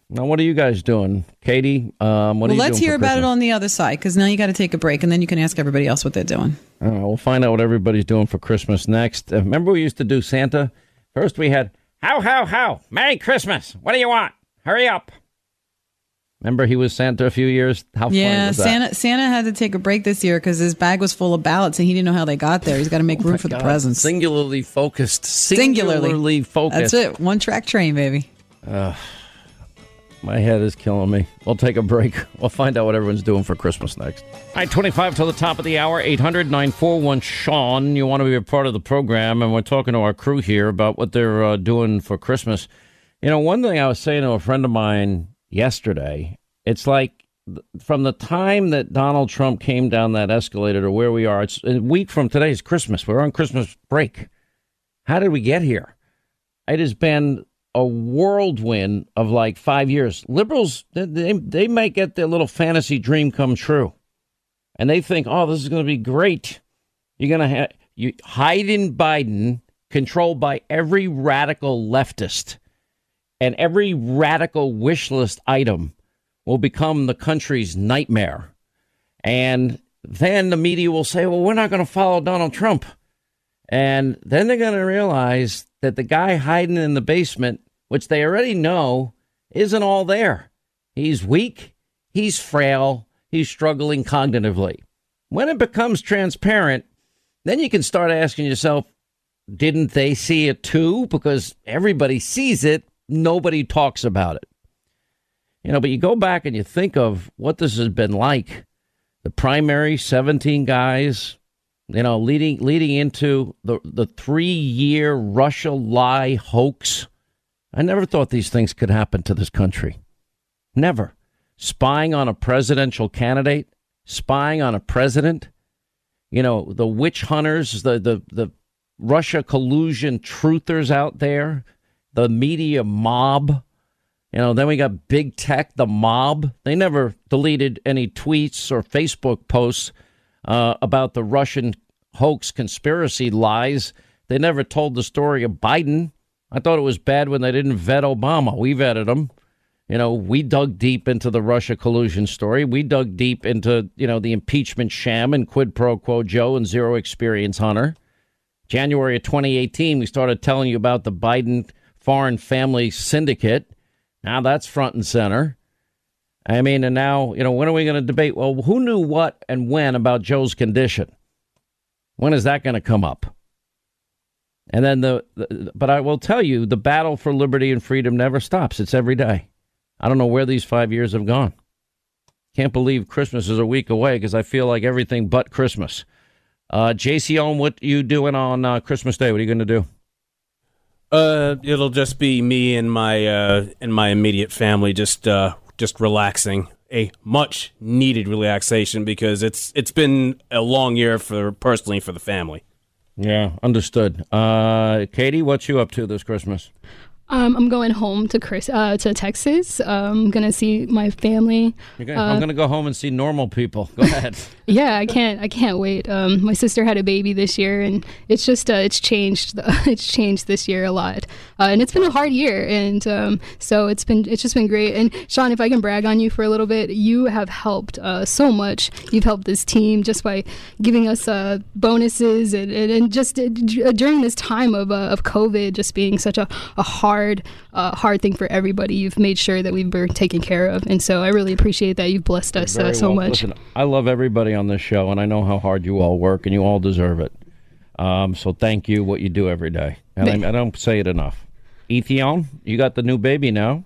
Now, what are you guys doing, Katie? Um, what are well, let's hear about it on the other side because now you got to take a break, and then you can ask everybody else what they're doing. All right, we'll find out what everybody's doing for Christmas next. Uh, remember, we used to do Santa. First, we had how how how Merry Christmas. What do you want? Hurry up. Remember, he was Santa a few years. How funny yeah, was that? Santa Santa had to take a break this year because his bag was full of ballots, and he didn't know how they got there. He's got to make room for the Oh presents. Singularly focused. Singularly. Singularly focused. That's it. One track train, baby. Ugh. my head is killing me. We'll take a break. We'll find out what everyone's doing for Christmas next. All right, 25 till the top of the hour, 800 941 Sean. You want to be a part of the program, and we're talking to our crew here about what they're uh, doing for Christmas. You know, one thing I was saying to a friend of mine yesterday, it's like from the time that Donald Trump came down that escalator to where we are, it's a week from today is Christmas. We're on Christmas break. How did we get here? It has been a whirlwind of like five years. Liberals, they, they, might get their little fantasy dream come true. And they think, oh, this is going to be great. You're going to you hide in Biden, controlled by every radical leftist, and every radical wish list item will become the country's nightmare. And then the media will say, well, we're not going to follow Donald Trump. And then they're going to realize that the guy hiding in the basement, which they already know, isn't all there. He's weak, he's frail, he's struggling cognitively. When it becomes transparent, then you can start asking yourself, didn't they see it too? Because everybody sees it, nobody talks about it. You know, but you go back and you think of what this has been like. The primary, 17 guys, you know, leading leading into the the three year Russia lie hoax. I never thought these things could happen to this country. Never. Spying on a presidential candidate, spying on a president, you know, the witch hunters, the the the Russia collusion truthers out there, the media mob. You know, then we got big tech, the mob. They never deleted any tweets or Facebook posts uh, about the Russian hoax conspiracy lies. They never told the story of Biden. I thought it was bad when they didn't vet Obama. We vetted him. You know, we dug deep into the Russia collusion story. We dug deep into, you know, the impeachment sham and quid pro quo Joe and zero experience Hunter. January of 2018, we started telling you about the Biden foreign family syndicate. Now that's front and center. I mean, and now, you know, when are we going to debate? Well, who knew what and when about Joe's condition? When is that going to come up? And then the, the, but I will tell you, the battle for liberty and freedom never stops. It's every day. I don't know where these five years have gone. Can't believe Christmas is a week away because I feel like everything but Christmas. Uh, JC on what you doing on uh, Christmas Day? What are you going to do? Uh, it'll just be me and my uh and my immediate family just uh just relaxing. A much needed relaxation because it's it's been a long year for personally for the family. Yeah, understood. Uh, Katie, what's you up to this Christmas? Um, I'm going home to Chris uh, to Texas. Um, I'm gonna see my family. Gonna, Uh, I'm going to go home and see normal people. Go ahead. yeah, I can't. I can't wait. Um, my sister had a baby this year, and it's just uh, it's changed. it's changed this year a lot, uh, and it's been a hard year. And um, so it's been it's just been great. And Sean, if I can brag on you for a little bit, you have helped uh, so much. You've helped this team just by giving us uh, bonuses and, and, and just uh, during this time of uh, of COVID, just being such a, a hard uh, hard thing for everybody. You've made sure that we've been taken care of, and so I really appreciate that. You've blessed us uh, so well. much. Listen, I love everybody on this show, and I know how hard you all work, and you all deserve it. Um, so thank you, what you do every day. And I, I don't say it enough. Ethion, you got the new baby now.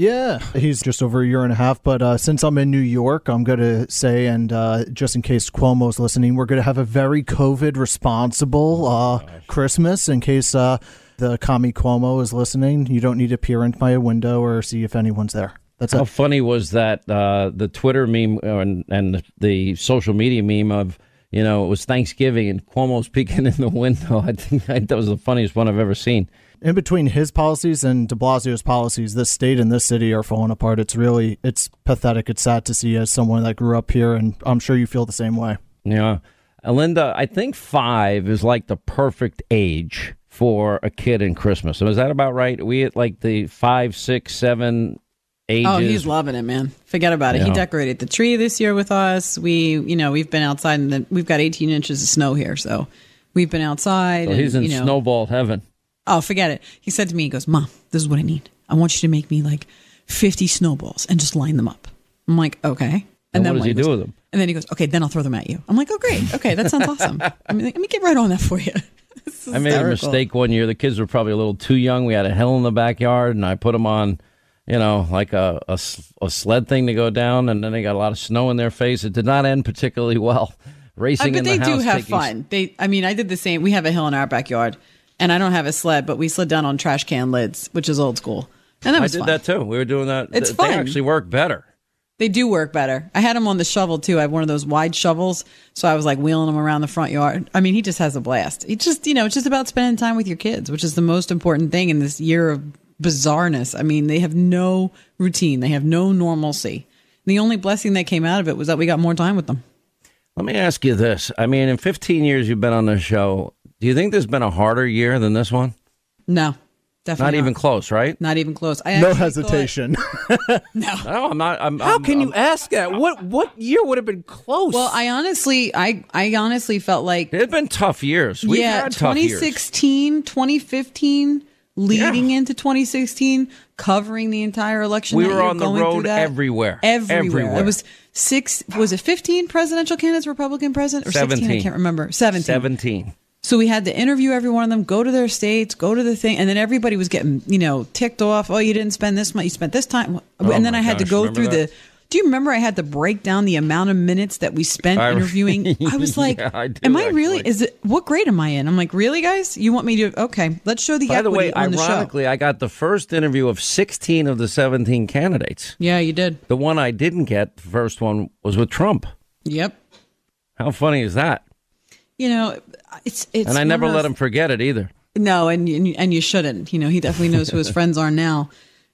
Yeah, he's just over a year and a half. But uh, since I'm in New York, I'm going to say, and uh, just in case Cuomo's listening, we're going to have a very COVID responsible uh, Christmas. In case uh, the commie Cuomo is listening, you don't need to peer into my window or see if anyone's there. That's How it. funny was that uh, the Twitter meme uh, and, and the social media meme of you know it was Thanksgiving and Cuomo's peeking in the window. I think that was the funniest one I've ever seen. In between his policies and De Blasio's policies, this state and this city are falling apart. It's really, it's pathetic. It's sad to see as someone that grew up here, and I'm sure you feel the same way. Yeah, Uh, Linda, I think five is like the perfect age for a kid in Christmas. So is that about right? we at like the five, six, seven ages. Oh, he's loving it, man. Forget about it. He decorated the tree this year with us. We, you know, we've been outside and the, we've got 18 inches of snow here, so we've been outside. So and, he's in you know, snowball heaven. Oh, forget it. He said to me, he goes, Mom, this is what I need. I want you to make me like 50 snowballs and just line them up. I'm like, okay. And then what does he goes- do with them? And then he goes, okay, then I'll throw them at you. I'm like, oh, great. Okay, that sounds awesome. I mean, let me get right on that for you. I made a mistake one year. The kids were probably a little too young. We had a hill in the backyard, and I put them on, you know, like a a sled thing to go down, and then they got a lot of snow in their face. It did not end particularly well. Racing Uh, but in they the do house, have taking fun. They, I mean, I did the same. We have a hill in our backyard, and I don't have a sled, but we slid down on trash can lids, which is old school, and that I was did fun. that too. We were doing that. It's They fun. actually work better. They do work better. I had him on the shovel too. I have one of those wide shovels, so I was like wheeling him around the front yard. I mean, he just has a blast. He just, you know, it's just about spending time with your kids, which is the most important thing in this year of bizarreness. I mean, they have no routine. They have no normalcy. The only blessing that came out of it was that we got more time with them. Let me ask you this. I mean, in 15 years you've been on this show, do you think there's been a harder year than this one? No, definitely Not even close, right? Not even close. I no actually hesitation. no. No, I'm not. I'm, How I'm- can you I'm- ask that? What what year would have been close? Well, I honestly, I, I honestly felt like It's been tough years. We've yeah, had tough years. 2016, 2015, leading into 2016, covering the entire election. We were year, on the going through road that. everywhere. Everywhere. Everywhere. It was six. Was it 15 presidential candidates, Republican president, or 16? I can't remember. 17. 17. So we had to interview every one of them, go to their states, go to the thing, and then everybody was getting, you know, ticked off. Oh, you didn't spend this much. You spent this time, Oh, and then I had to go through that? the. Do you remember I had to break down the amount of minutes that we spent I- interviewing? I was like, Yeah, I do, "Am I really? Is it what grade am I in?" I'm like, "Really, guys? You want me to? Okay, let's show the By the way, on the show." ironically, I got the first interview of 16 of the 17 candidates. Yeah, you did. The one I didn't get, the first one, was with Trump. Yep. How funny is that? You know, it's it's. and I never let him forget it either. No, and and and you shouldn't. You know, he definitely knows who his friends are now.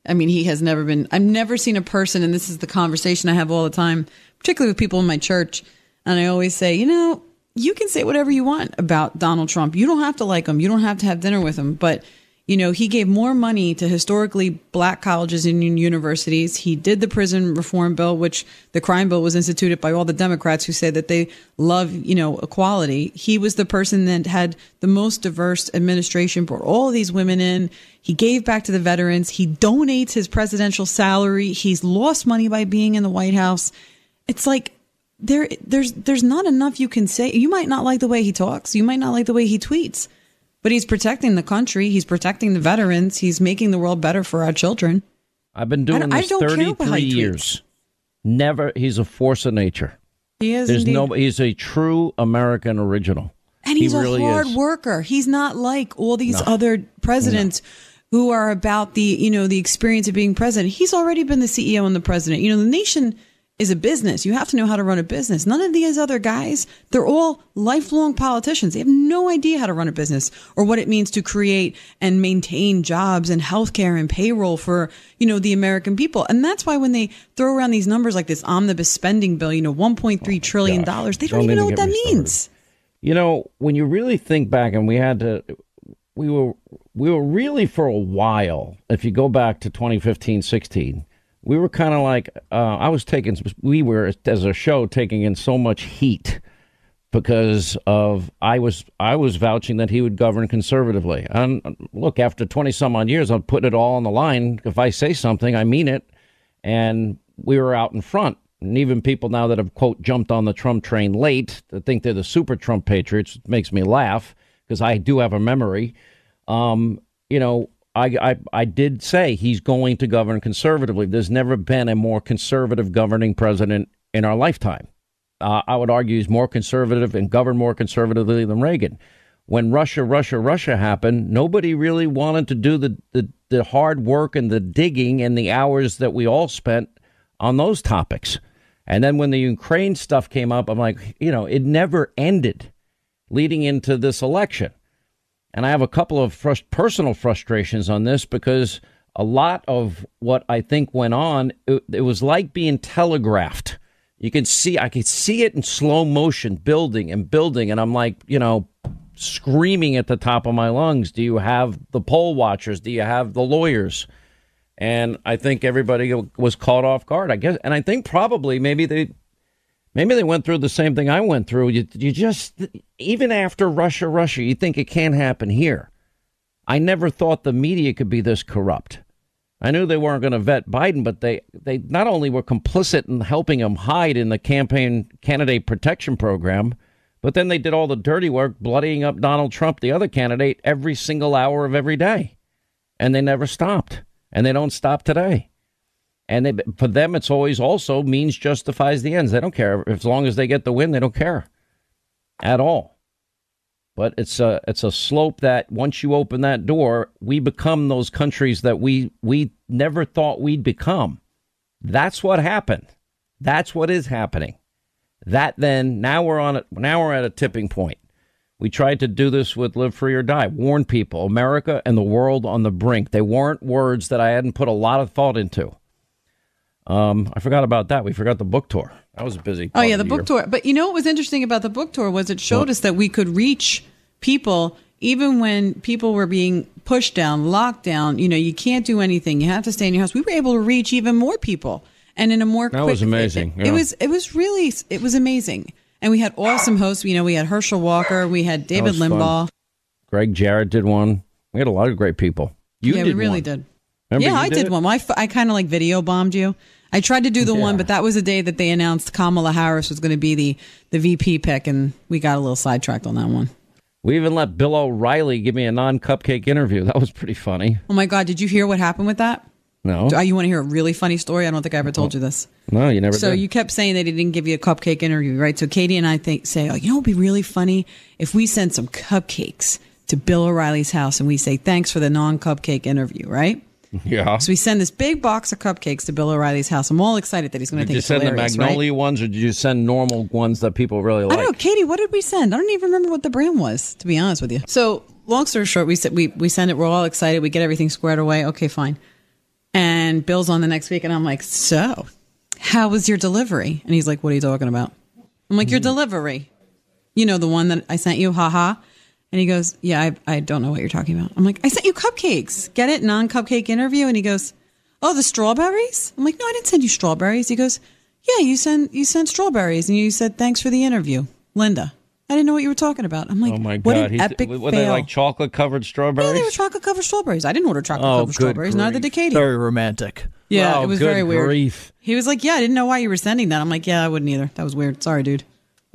I mean, he has never been. I've never seen a person, and this is the conversation I have all the time, particularly with people in my church. And I always say, you know, you can say whatever you want about Donald Trump. You don't have to like him. You don't have to have dinner with him. But you know, he gave more money to historically black colleges and universities. He did the prison reform bill, which the crime bill was instituted by all the Democrats who say that they love, you know, equality. He was the person that had the most diverse administration, brought all these women in. He gave back to the veterans. He donates his presidential salary. He's lost money by being in the White House. It's like there there's there's not enough you can say. You might not like the way he talks. You might not like the way he tweets. But he's protecting the country. He's protecting the veterans. He's making the world better for our children. I've been doing I this don't care about how 33 he tweets. years. Never. He's a force of nature. He is There's indeed. no. He's a true American original. and he's he really a hard is. worker. He's not like all these No. other presidents who are about the, you know, the experience of being president. He's already been the CEO and the president. You know, the nation is a business. You have to know how to run a business. None of these other guys, they're all lifelong politicians. They have no idea how to run a business or what it means to create and maintain jobs and healthcare and payroll for, you know, the American people. And that's why when they throw around these numbers like this omnibus spending bill, you know, $1.3 trillion, they don't, Don't even know what that started. means. You know, when you really think back, and we had to, we were, we were really for a while. If you go back to 2015, 16, we were kind of like, uh, I was taking, we were as a show taking in so much heat because of I was I was vouching that he would govern conservatively. And look, after 20 some odd years, I'm putting it all on the line. If I say something, I mean it. And we were out in front. And even people now that have quote jumped on the Trump train late that think they're the super Trump patriots makes me laugh. because I do have a memory. Um, you know, I, I I did say he's going to govern conservatively. There's never been a more conservative governing president in our lifetime. Uh, I would argue he's more conservative and governed more conservatively than Reagan. When Russia, Russia, Russia happened, nobody really wanted to do the, the, the hard work and the digging and the hours that we all spent on those topics. And then when the Ukraine stuff came up, I'm like, you know, it never ended leading into this election. And I have a couple of frust- personal frustrations on this because a lot of what I think went on, it, it was like being telegraphed. You can see, I could see it in slow motion, building and building. And I'm like, you know, screaming at the top of my lungs. Do you have the poll watchers? Do you have the lawyers? And I think everybody was caught off guard. I guess, and I think probably maybe they, maybe they went through the same thing I went through. You, you just even after Russia, Russia, you think it can't happen here. I never thought the media could be this corrupt. I knew they weren't going to vet Biden, but they, they not only were complicit in helping him hide in the campaign candidate protection program, but then they did all the dirty work bloodying up Donald Trump, the other candidate, every single hour of every day. And they never stopped. And they don't stop today. And they, for them, it's always also means justifies the ends. They don't care. As long as they get the win, they don't care at all. But it's a it's a slope that once you open that door, we become those countries that we we never thought we'd become. That's what happened. That's what is happening. That then now we're on it. Now we're at a tipping point. We tried to do this with Live Free or Die, warn people, America and the world on the brink. They weren't words that I hadn't put a lot of thought into. Um, I forgot about that. We forgot the book tour. That was a busy. Oh yeah, the year. book tour. But you know what was interesting about the book tour was it showed What? us that we could reach people even when people were being pushed down, locked down. You know, you can't do anything. You have to stay in your house. We were able to reach even more people and in a more That quick, was amazing, It, it yeah. was it was really it was amazing. And we had awesome hosts. You know, we had Herschel Walker, we had David was fun. Limbaugh. Gregg Jarrett did one. We had a lot of great people. You yeah, did we really one. did. Remember yeah, I did did it? one. I, f- I kind of like video bombed you. I tried to do the one, but that was the day that they announced Kamala Harris was going to be the, the VP pick, and we got a little sidetracked on that one. We even let Bill O'Reilly give me a non-cupcake interview. That was pretty funny. Oh my God, did you hear what happened with that? No, Do- you want to hear a really funny story? I don't think I ever told you this. no, you never so did. you kept saying that he didn't give you a cupcake interview, right? So Katie and I think say, oh, you know, it'd be really funny if we send some cupcakes to Bill O'Reilly's house and we say thanks for the non-cupcake interview, right? Yeah. So we send this big box of cupcakes to Bill O'Reilly's house. I'm all excited that he's going to take it. Did you send the hilarious, right? Magnolia ones, or did you send normal ones that people really like? I don't know, Katie. What did we send? I don't even remember what the brand was, to be honest with you. So, long story short, we said we we send it. We're all excited. We get everything squared away. Okay, fine. And Bill's on the next week, and I'm like, so, how was your delivery? And he's like, what are you talking about? I'm like, your hmm. delivery. You know, the one that I sent you, haha. And he goes, yeah, I, I don't know what you're talking about. I'm like, I sent you cupcakes. Get it? Non cupcake interview. And he goes, oh, the strawberries? I'm like, no, I didn't send you strawberries. He goes, yeah, you sent you sent strawberries, and you said thanks for the interview, Linda. I didn't know what you were talking about. I'm like, oh my god, what god! an He's- epic were fail. they like chocolate covered strawberries? yeah, they were chocolate covered strawberries. I didn't order chocolate Oh, covered good strawberries. Neither did Katie. Very romantic. Yeah, Oh, it was good very weird. grief. He was like, "Yeah, I didn't know why you were sending that." I'm like, "Yeah, I wouldn't either. That was weird. Sorry, dude."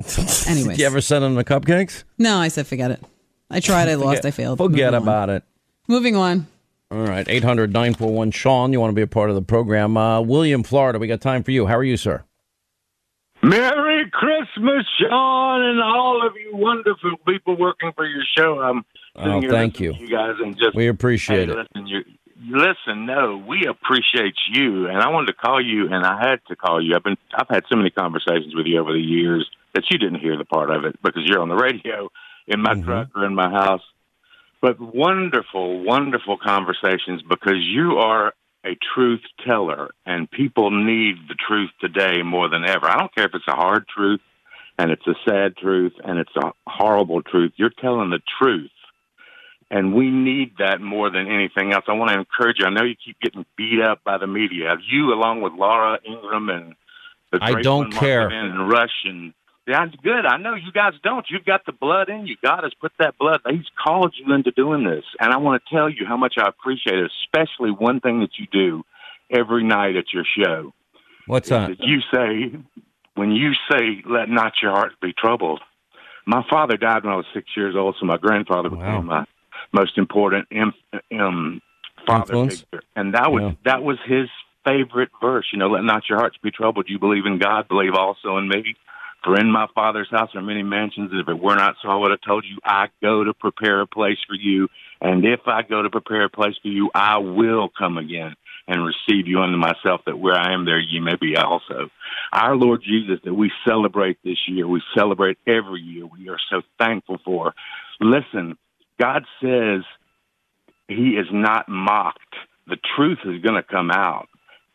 Anyways, Did you ever send them the cupcakes? no, I said forget it. I tried. I lost. I failed. Forget Moving on. about it. Moving on. All right, 800 941 Sean, you want to be a part of the program. Uh, William, Florida, we got time for you. How are you, sir? Merry Christmas, Sean, and all of you wonderful people working for your show. I'm Oh, thank you. you guys, and just We appreciate hey, it. Listen, you listen. No, we appreciate you, and I wanted to call you, and I had to call you. I've been I've had so many conversations with you over the years that you didn't hear the part of it because you're on the radio in my Mm-hmm. truck or in my house. But wonderful, wonderful conversations because you are a truth teller, and people need the truth today more than ever. I don't care if it's a hard truth and it's a sad truth and it's a horrible truth. You're telling the truth. And we need that more than anything else. I want to encourage you. I know you keep getting beat up by the media. You, along with Laura Ingraham and the I don't care. And Rush and yeah, it's good. I know you guys don't. You've got the blood in you. God has put that blood. He's called you into doing this, and I want to tell you how much I appreciate it. Especially one thing that you do every night at your show. What's that? That you say when you say, "Let not your heart be troubled." My father died when I was six years old, so my grandfather became my most important um, um, father Influence? figure, and that was Yeah. that was his favorite verse. You know, let not your hearts be troubled. You believe in God, believe also in me. For in my father's house are many mansions. If it were not so, I would have told you, I go to prepare a place for you. And if I go to prepare a place for you, I will come again and receive you unto myself, that where I am, there ye may be also. Our Lord Jesus, that we celebrate this year, we celebrate every year, we are so thankful for. Listen, God says he is not mocked. The truth is going to come out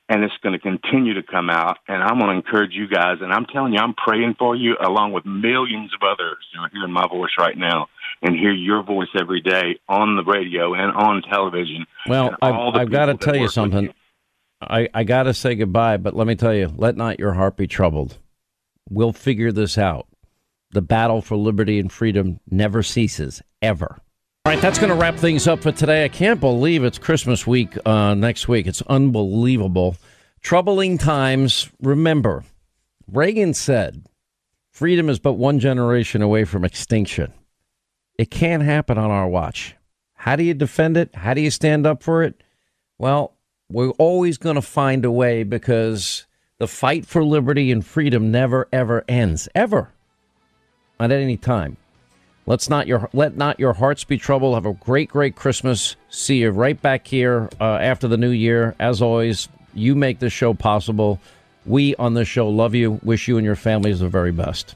and it's going to continue to come out. And I'm going to encourage you guys. And I'm telling you, I'm praying for you along with millions of others who are hearing my voice right now and hear your voice every day on the radio and on television. Well, I've, I've got to tell you something. I, I got to say goodbye, but let me tell you, let not your heart be troubled. We'll figure this out. The battle for liberty and freedom never ceases, ever. All right, that's going to wrap things up for today. I can't believe it's Christmas week uh, next week. It's unbelievable. Troubling times. Remember, Reagan said, freedom is but one generation away from extinction. It can't happen on our watch. How do you defend it? How do you stand up for it? Well, we're always going to find a way because the fight for liberty and freedom never ever ends ever at any time. Let's not your let not your hearts be troubled. Have a great great Christmas. See you right back here uh, after the new year. As always, you make this show possible. We on this show love you. Wish you and your families the very best.